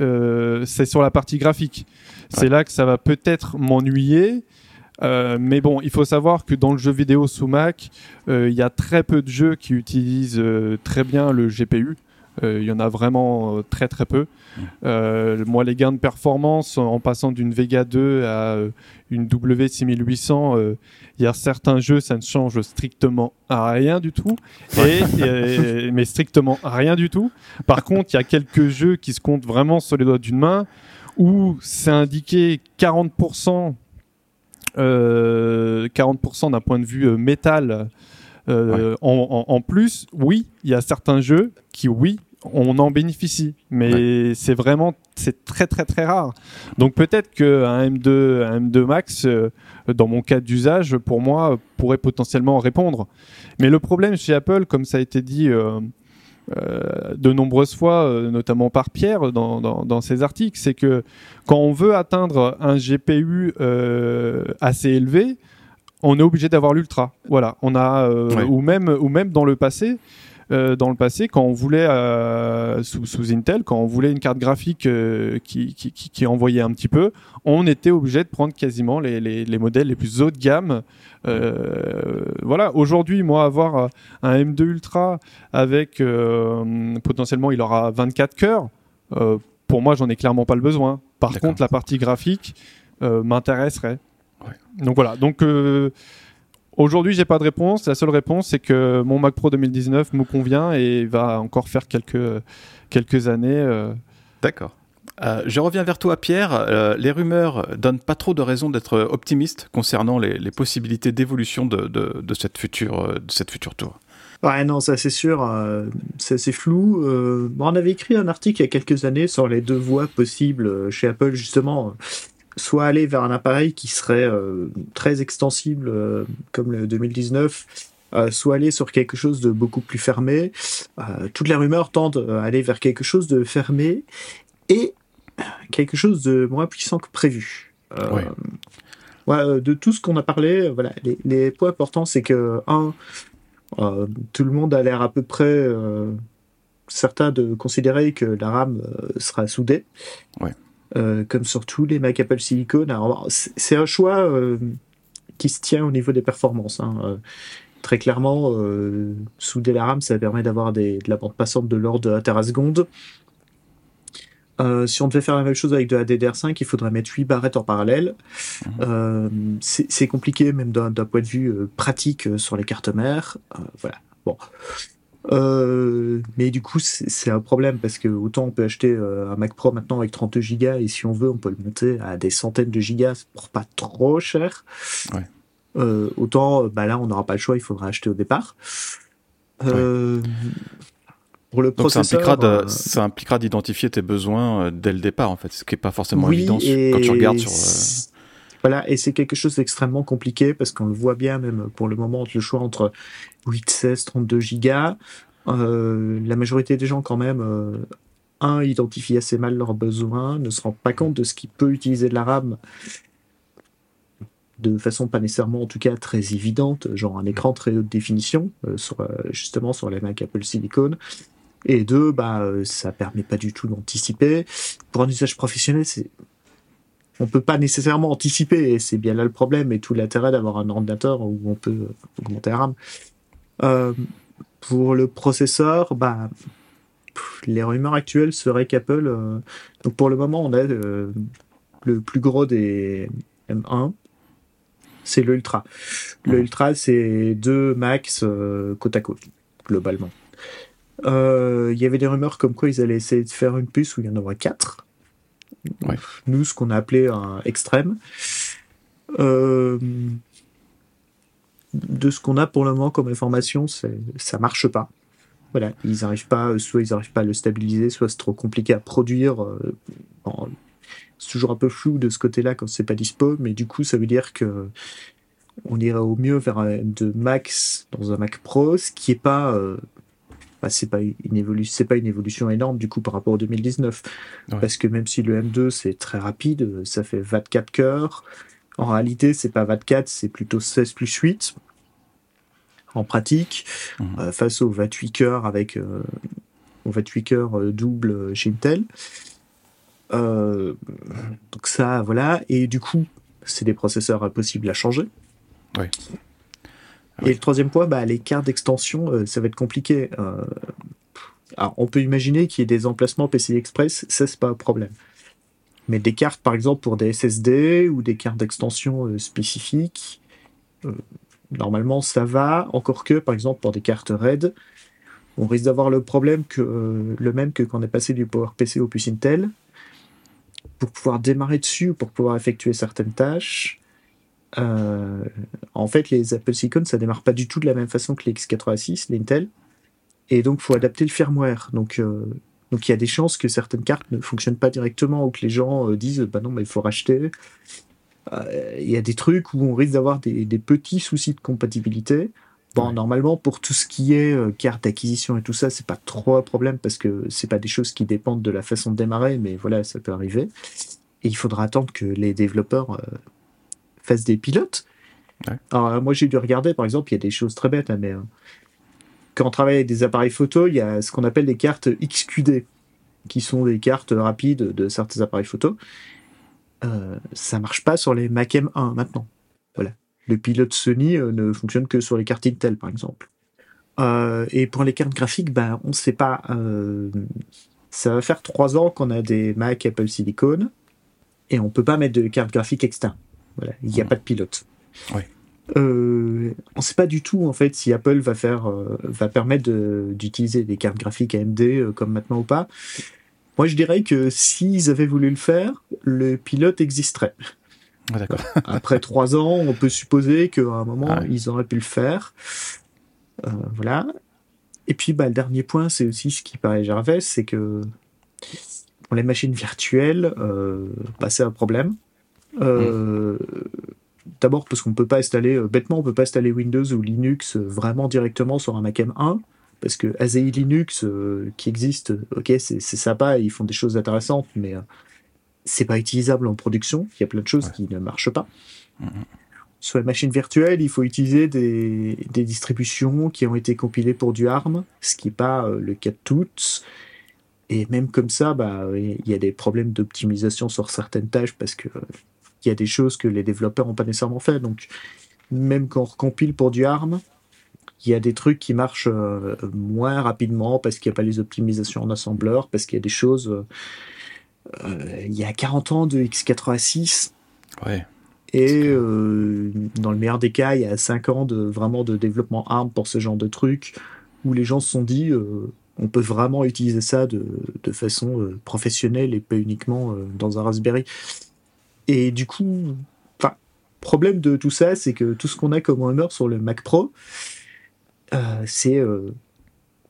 c'est sur la partie graphique. C'est là que ça va peut-être m'ennuyer. mais bon, il faut savoir que dans le jeu vidéo sous Mac, il y a très peu de jeux qui utilisent très bien le GPU. Il y en a vraiment très très peu. Euh, moi, les gains de performance en passant d'une Vega 2 à euh, une W6800, euh, il y a certains jeux, ça ne change strictement rien du tout. Et, mais strictement rien du tout. Par contre, il y a quelques jeux qui se comptent vraiment sur les doigts d'une main où c'est indiqué 40%, 40% d'un point de vue métal. en, plus, oui, il y a certains jeux qui, oui, on en bénéficie, mais c'est vraiment c'est très très très rare. Donc peut-être qu'un M2 un M2 Max, euh, dans mon cas d'usage, pour moi, pourrait potentiellement répondre. Mais le problème chez Apple, comme ça a été dit euh, euh, de nombreuses fois, notamment par Pierre dans, dans, ses articles, c'est que quand on veut atteindre un GPU assez élevé, on est obligé d'avoir l'ultra. Voilà, on a ou même ou même dans le passé dans le passé, quand on voulait sous, sous, Intel, quand on voulait une carte graphique qui, qui, qui, envoyait un petit peu, on était obligé de prendre quasiment les, les, les modèles les plus haut de gamme. voilà, aujourd'hui, moi, avoir un M2 Ultra avec potentiellement, il aura 24 cœurs. pour moi, j'en ai clairement pas le besoin. Par contre, la partie graphique m'intéresserait. Donc voilà. Donc euh, aujourd'hui, j'ai pas de réponse. La seule réponse, c'est que mon Mac Pro 2019 me convient et va encore faire quelques quelques années. Euh. D'accord. Euh, je reviens vers toi, Pierre. les rumeurs donnent pas trop de raisons d'être optimiste concernant les, possibilités d'évolution de, de, cette future, de cette future tour. Ouais, non, ça c'est sûr, c'est flou. on avait écrit un article il y a quelques années sur les deux voies possibles chez Apple, justement soit aller vers un appareil qui serait euh, très extensible euh, comme le 2019, euh, soit aller sur quelque chose de beaucoup plus fermé. toutes les rumeurs tendent à aller vers quelque chose de fermé et quelque chose de moins puissant que prévu. de tout ce qu'on a parlé, voilà, les, points importants, c'est que, un, tout le monde a l'air à peu près certain de considérer que la RAM sera soudée. Ouais. Euh, comme sur tous les Mac Apple Silicon. C'est un choix euh, qui se tient au niveau des performances. Hein. Euh, très clairement, souder la RAM, ça permet d'avoir de la bande passante de l'ordre de la teraseconde. si on devait faire la même chose avec de la DDR5, il faudrait mettre 8 barrettes en parallèle. Mmh. c'est compliqué, même d'un point de vue pratique sur les cartes mères. voilà. Bon. Euh, mais du coup, c'est un problème parce que autant on peut acheter euh, un Mac Pro maintenant avec 32 Go et si on veut, on peut le monter à des centaines de gigas pour pas trop cher. Ouais. Euh, autant, bah là, on n'aura pas le choix, il faudra acheter au départ. Euh, pour le Donc ça impliquera, d'identifier tes besoins dès le départ, en fait, ce qui n'est pas forcément évident quand tu regardes sur. Voilà, et c'est quelque chose d'extrêmement compliqué parce qu'on le voit bien même pour le moment le choix entre 8, 16, 32 gigas. Euh, la majorité des gens quand même, euh, un, identifient assez mal leurs besoins, ne se rendent pas compte de ce qui peut utiliser de la RAM de façon pas nécessairement en tout cas très évidente, genre un écran très haute définition, euh, sur, justement sur les Mac Apple Silicon. Et deux, bah, ça permet pas du tout d'anticiper. Pour un usage professionnel, c'est on peut pas nécessairement anticiper, et c'est bien là le problème, et tout l'intérêt d'avoir un ordinateur où on peut augmenter la RAM. Euh, pour le processeur, bah, les rumeurs actuelles seraient qu'Apple. Euh, donc pour le moment, on a euh, le plus gros des M1, c'est le Ultra. Le Ultra, c'est deux max côte à côte, globalement. Il y avait des rumeurs comme quoi ils allaient essayer de faire une puce où il y en aurait quatre. Nous, ce qu'on a appelé un extrême. Euh, de ce qu'on a pour le moment comme information, ça marche pas. Voilà, ils arrivent pas, soit ils n'arrivent pas à le stabiliser, soit c'est trop compliqué à produire. Euh, c'est toujours un peu flou de ce côté-là quand c'est pas dispo, mais du coup, ça veut dire que on irait au mieux vers un de Max dans un Mac Pro, ce qui est pas euh, bah, c'est pas une évolution, c'est pas une évolution énorme du coup par rapport au 2019, parce que même si le M2 c'est très rapide, ça fait 24 cœurs. En réalité, c'est pas 24, c'est plutôt 16 plus 8 en pratique, mhm. euh, face aux 28 cœurs avec euh, 28 cœurs euh, double chez Intel. Euh, donc ça, voilà. Et du coup, c'est des processeurs impossibles à changer. Oui. Et le troisième point, bah, les cartes d'extension, euh, ça va être compliqué. Euh, on peut imaginer qu'il y ait des emplacements PCI Express, ça, c'est pas un problème. Mais des cartes, par exemple, pour des SSD ou des cartes d'extension euh, spécifiques, normalement, ça va. Encore que, par exemple, pour des cartes RAID, on risque d'avoir le problème que le même que quand on est passé du PowerPC au puce Intel. Pour pouvoir démarrer dessus, pour pouvoir effectuer certaines tâches, euh, en fait, les Apple Silicon, ça démarre pas du tout de la même façon que les x86, l'Intel. Et donc, faut adapter le firmware. Donc, euh, donc il y a des chances que certaines cartes ne fonctionnent pas directement ou que les gens euh, disent, bah non, mais il faut racheter. Il y a des trucs où on risque d'avoir des, petits soucis de compatibilité. Bon, normalement, pour tout ce qui est carte d'acquisition et tout ça, c'est pas trop un problème parce que c'est pas des choses qui dépendent de la façon de démarrer, mais voilà, ça peut arriver. Et il faudra attendre que les développeurs fassent des pilotes. Alors, moi, j'ai dû regarder, par exemple, il y a des choses très bêtes, hein, mais euh, quand on travaille avec des appareils photo, il y a ce qu'on appelle des cartes XQD, qui sont des cartes rapides de certains appareils photo. Euh, ça marche pas sur les Mac M1 maintenant. Voilà. Le pilote Sony euh, ne fonctionne que sur les cartes Intel, par exemple. Euh, et pour les cartes graphiques, ben, on ne sait pas. Euh, ça va faire trois ans qu'on a des Mac Apple Silicon et on peut pas mettre de carte graphique externe. Voilà, il n'y a pas de pilote. Euh, on ne sait pas du tout en fait si Apple va faire, va permettre d'utiliser des cartes graphiques AMD comme maintenant ou pas. Moi, je dirais que s'ils avaient voulu le faire, le pilote existerait. Ah, d'accord. Après trois ans, on peut supposer qu'à un moment, ah ils auraient pu le faire. Euh, voilà. Et puis, bah, le dernier point, c'est aussi ce qui paraît Gervais, c'est que pour les machines virtuelles, euh, bah, c'est un problème. Euh. D'abord parce qu'on peut pas installer, bêtement, on peut pas installer Windows ou Linux vraiment directement sur un Mac M1 parce que AZI Linux qui existe, ok, c'est sympa, ils font des choses intéressantes, mais c'est pas utilisable en production. Il y a plein de choses qui ne marchent pas. Mm, mm sur les machines virtuelles, il faut utiliser des, distributions qui ont été compilées pour du ARM, ce qui n'est pas euh, le cas de toutes. Et même comme ça, bah, il y a des problèmes d'optimisation sur certaines tâches parce que il y a des choses que les développeurs n'ont pas nécessairement fait. Donc, même quand on recompile pour du ARM, il y a des trucs qui marchent euh, moins rapidement parce qu'il n'y a pas les optimisations en assembleur, parce qu'il y a des choses. Euh, il y a 40 ans de x86. Ouais et euh, dans le meilleur des cas, il y a 5 ans de vraiment de développement ARM pour ce genre de truc, où les gens se sont dit, euh, on peut vraiment utiliser ça de, de façon euh, professionnelle et pas uniquement dans un Raspberry. Et du coup, enfin, problème de tout ça, c'est que tout ce qu'on a comme honneur sur le Mac Pro, c'est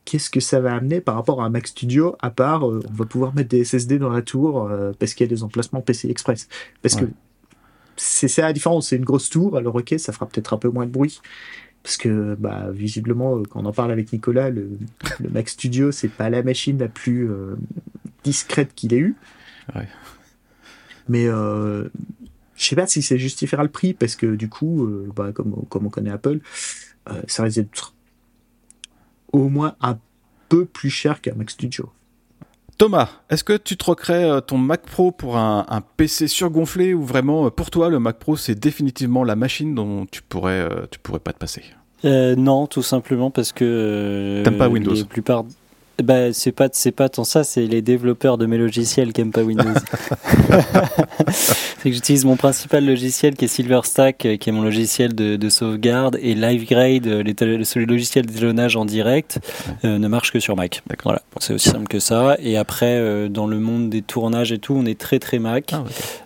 qu'est-ce que ça va amener par rapport à un Mac Studio, à part on va pouvoir mettre des SSD dans la tour parce qu'il y a des emplacements PC Express. Parce que c'est ça la différence. C'est une grosse tour, alors ok, ça fera peut-être un peu moins de bruit. Parce que, bah, visiblement, euh, quand on en parle avec Nicolas, le, Mac Studio, c'est pas la machine la plus euh, discrète qu'il ait eue. Mais euh, je sais pas si ça justifiera le prix, parce que du coup, euh, bah, comme, comme on connaît Apple, ça risque d'être au moins un peu plus cher qu'un Mac Studio. Thomas, est-ce que tu troquerais euh, ton Mac Pro pour un, PC surgonflé ou vraiment euh, pour toi le Mac Pro c'est définitivement la machine dont tu pourrais euh, tu pourrais pas te passer? Non, tout simplement parce que t'aimes pas Windows. La plupart bah, c'est pas c'est pas tant ça, c'est les développeurs de mes logiciels qui aiment pas Windows. [laughs] [laughs] c'est que j'utilise mon principal logiciel qui est SilverStack, euh, qui est mon logiciel de, de sauvegarde, et LiveGrade, euh, les, le logiciel d'étalonnage en direct, euh, ne marche que sur Mac. Voilà, c'est aussi simple que ça. Et après, dans le monde des tournages et tout, on est très très Mac. Ah,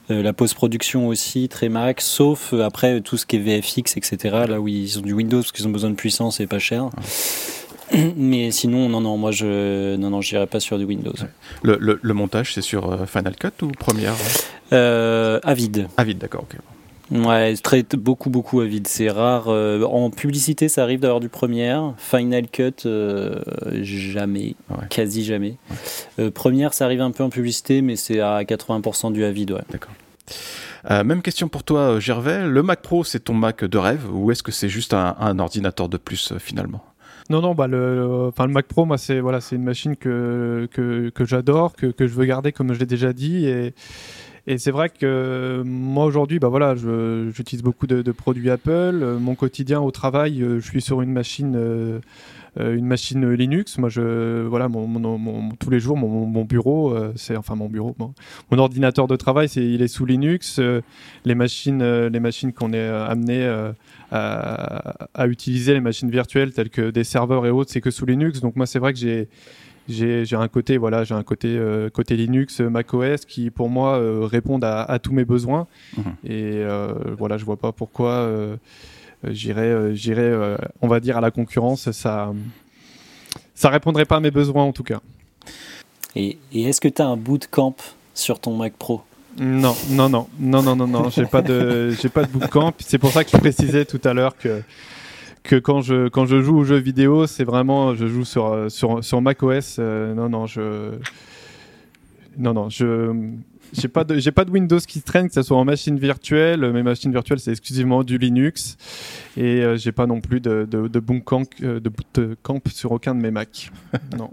la post-production aussi très Mac, sauf après tout ce qui est VFX, etc. Là où ils ont du Windows parce qu'ils ont besoin de puissance et pas cher. Ah. [coughs] Mais sinon, non, non, moi je non, non, j'irai pas sur du Windows. Le, le, montage, c'est sur euh, Final Cut ou Premiere euh, Avid. Avid, d'accord, ok. Ouais, très, beaucoup, beaucoup Avid. C'est rare. Euh, en publicité, ça arrive d'avoir du Premiere. Final Cut, euh, jamais. Quasi jamais. première, ça arrive un peu en publicité, mais c'est à 80% du Avid, ouais. D'accord. même question pour toi, Gervais. Le Mac Pro, c'est ton Mac de rêve ou est-ce que c'est juste un, un ordinateur de plus finalement? Non, non, bah le, enfin le Mac Pro, moi c'est voilà, c'est une machine que que, que j'adore, que, que je veux garder comme je l'ai déjà dit et et c'est vrai que moi aujourd'hui, bah voilà, j'utilise beaucoup de, produits Apple. Mon quotidien au travail, euh, je suis sur une machine euh, euh, une machine Linux. Moi, je, voilà, mon, mon, tous les jours, mon, bureau, euh, c'est enfin mon bureau, mon, ordinateur de travail, c'est il est sous Linux. Euh, les machines, les machines qu'on est amené à, à, utiliser, les machines virtuelles telles que des serveurs et autres, c'est que sous Linux. Donc moi, c'est vrai que j'ai j'ai un côté voilà j'ai un côté côté Linux macOS qui pour moi répondent à, à, tous mes besoins mmh. et voilà je vois pas pourquoi euh, j'irais, euh, j'irais, euh, on va dire, à la concurrence. Ça, ça répondrait pas à mes besoins en tout cas. Et, est-ce que tu as un bootcamp sur ton Mac Pro? Non, non, non, non, non, non, non, j'ai pas de, j'ai pas de bootcamp. C'est pour ça que je précisais tout à l'heure que que quand je quand je joue aux jeux vidéo, c'est vraiment je joue sur sur sur macOS. non, non, je non, non, je j'ai pas de j'ai pas de Windows qui traîne, que ce soit en machine virtuelle. Mes machines virtuelles, c'est exclusivement du Linux, et euh, j'ai pas non plus de de, de bootcamp euh, de bootcamp sur aucun de mes Mac. [laughs] non.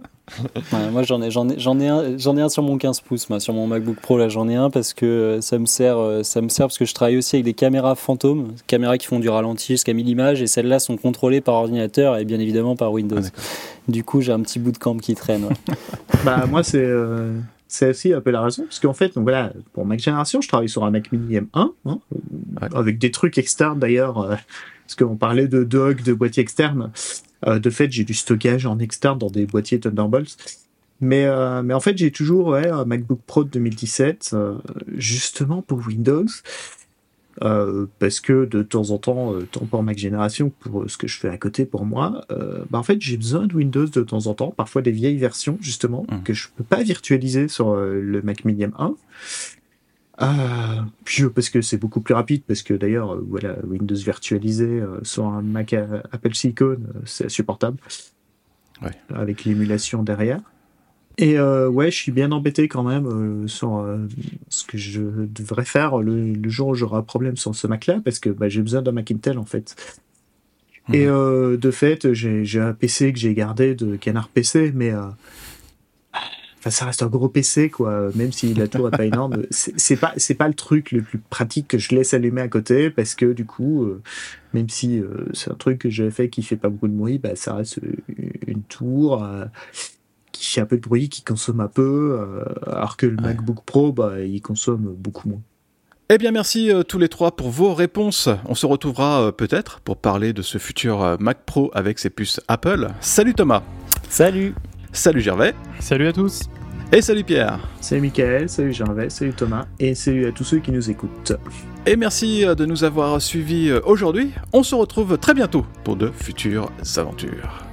moi j'en ai j'en ai j'en ai un j'en ai un sur mon 15 pouces moi sur mon MacBook Pro là j'en ai un parce que ça me sert ça me sert parce que je travaille aussi avec des caméras fantômes caméras qui font du ralenti jusqu'à 1000 images et celles-là sont contrôlées par ordinateur et bien évidemment par Windows. Ah, du coup j'ai un petit bootcamp qui traîne. [laughs] bah moi c'est c'est aussi un peu la raison, parce qu'en fait, donc voilà, pour Mac Génération, je travaille sur un Mac Mini M1, hein, avec des trucs externes d'ailleurs, euh, parce qu'on parlait de dock, de boîtier externe. Euh, de fait, j'ai du stockage en externe dans des boîtiers Thunderbolt. Mais, euh, mais en fait, j'ai toujours ouais, un MacBook Pro de 2017, justement pour Windows. Euh, parce que de temps en temps, euh, tant pour Mac Génération pour euh, ce que je fais à côté pour moi, bah en fait j'ai besoin de Windows de temps en temps, parfois des vieilles versions justement mmh. que je peux pas virtualiser sur le Mac Mini M1. puis parce que c'est beaucoup plus rapide, parce que d'ailleurs voilà Windows virtualisé sur un Mac Apple Silicon c'est insupportable, ouais. avec l'émulation derrière. Et euh, ouais, je suis bien embêté quand même euh, sur euh, ce que je devrais faire le, jour où j'aurai un problème sur ce Mac-là, parce que bah, j'ai besoin d'un Mac Intel en fait. Mhm. Et de fait, j'ai un PC que j'ai gardé de Canard PC, mais enfin, ça reste un gros PC quoi. Même si la tour est pas énorme, [laughs] c'est pas c'est pas le truc le plus pratique que je laisse allumer à côté, parce que du coup, même si c'est un truc que j'ai fait qui fait pas beaucoup de bruit, bah ça reste une tour qui fait un peu de bruit, qui consomme un peu, euh, alors que le MacBook Pro, bah, il consomme beaucoup moins. Eh bien, merci euh, tous les trois pour vos réponses. On se retrouvera euh, peut-être pour parler de ce futur Mac Pro avec ses puces Apple. Salut Thomas. Salut. Salut Gervais. Salut à tous. Et salut Pierre. Salut Michael, salut Gervais, salut Thomas, et salut à tous ceux qui nous écoutent. Et merci de nous avoir suivis aujourd'hui. On se retrouve très bientôt pour de futures aventures.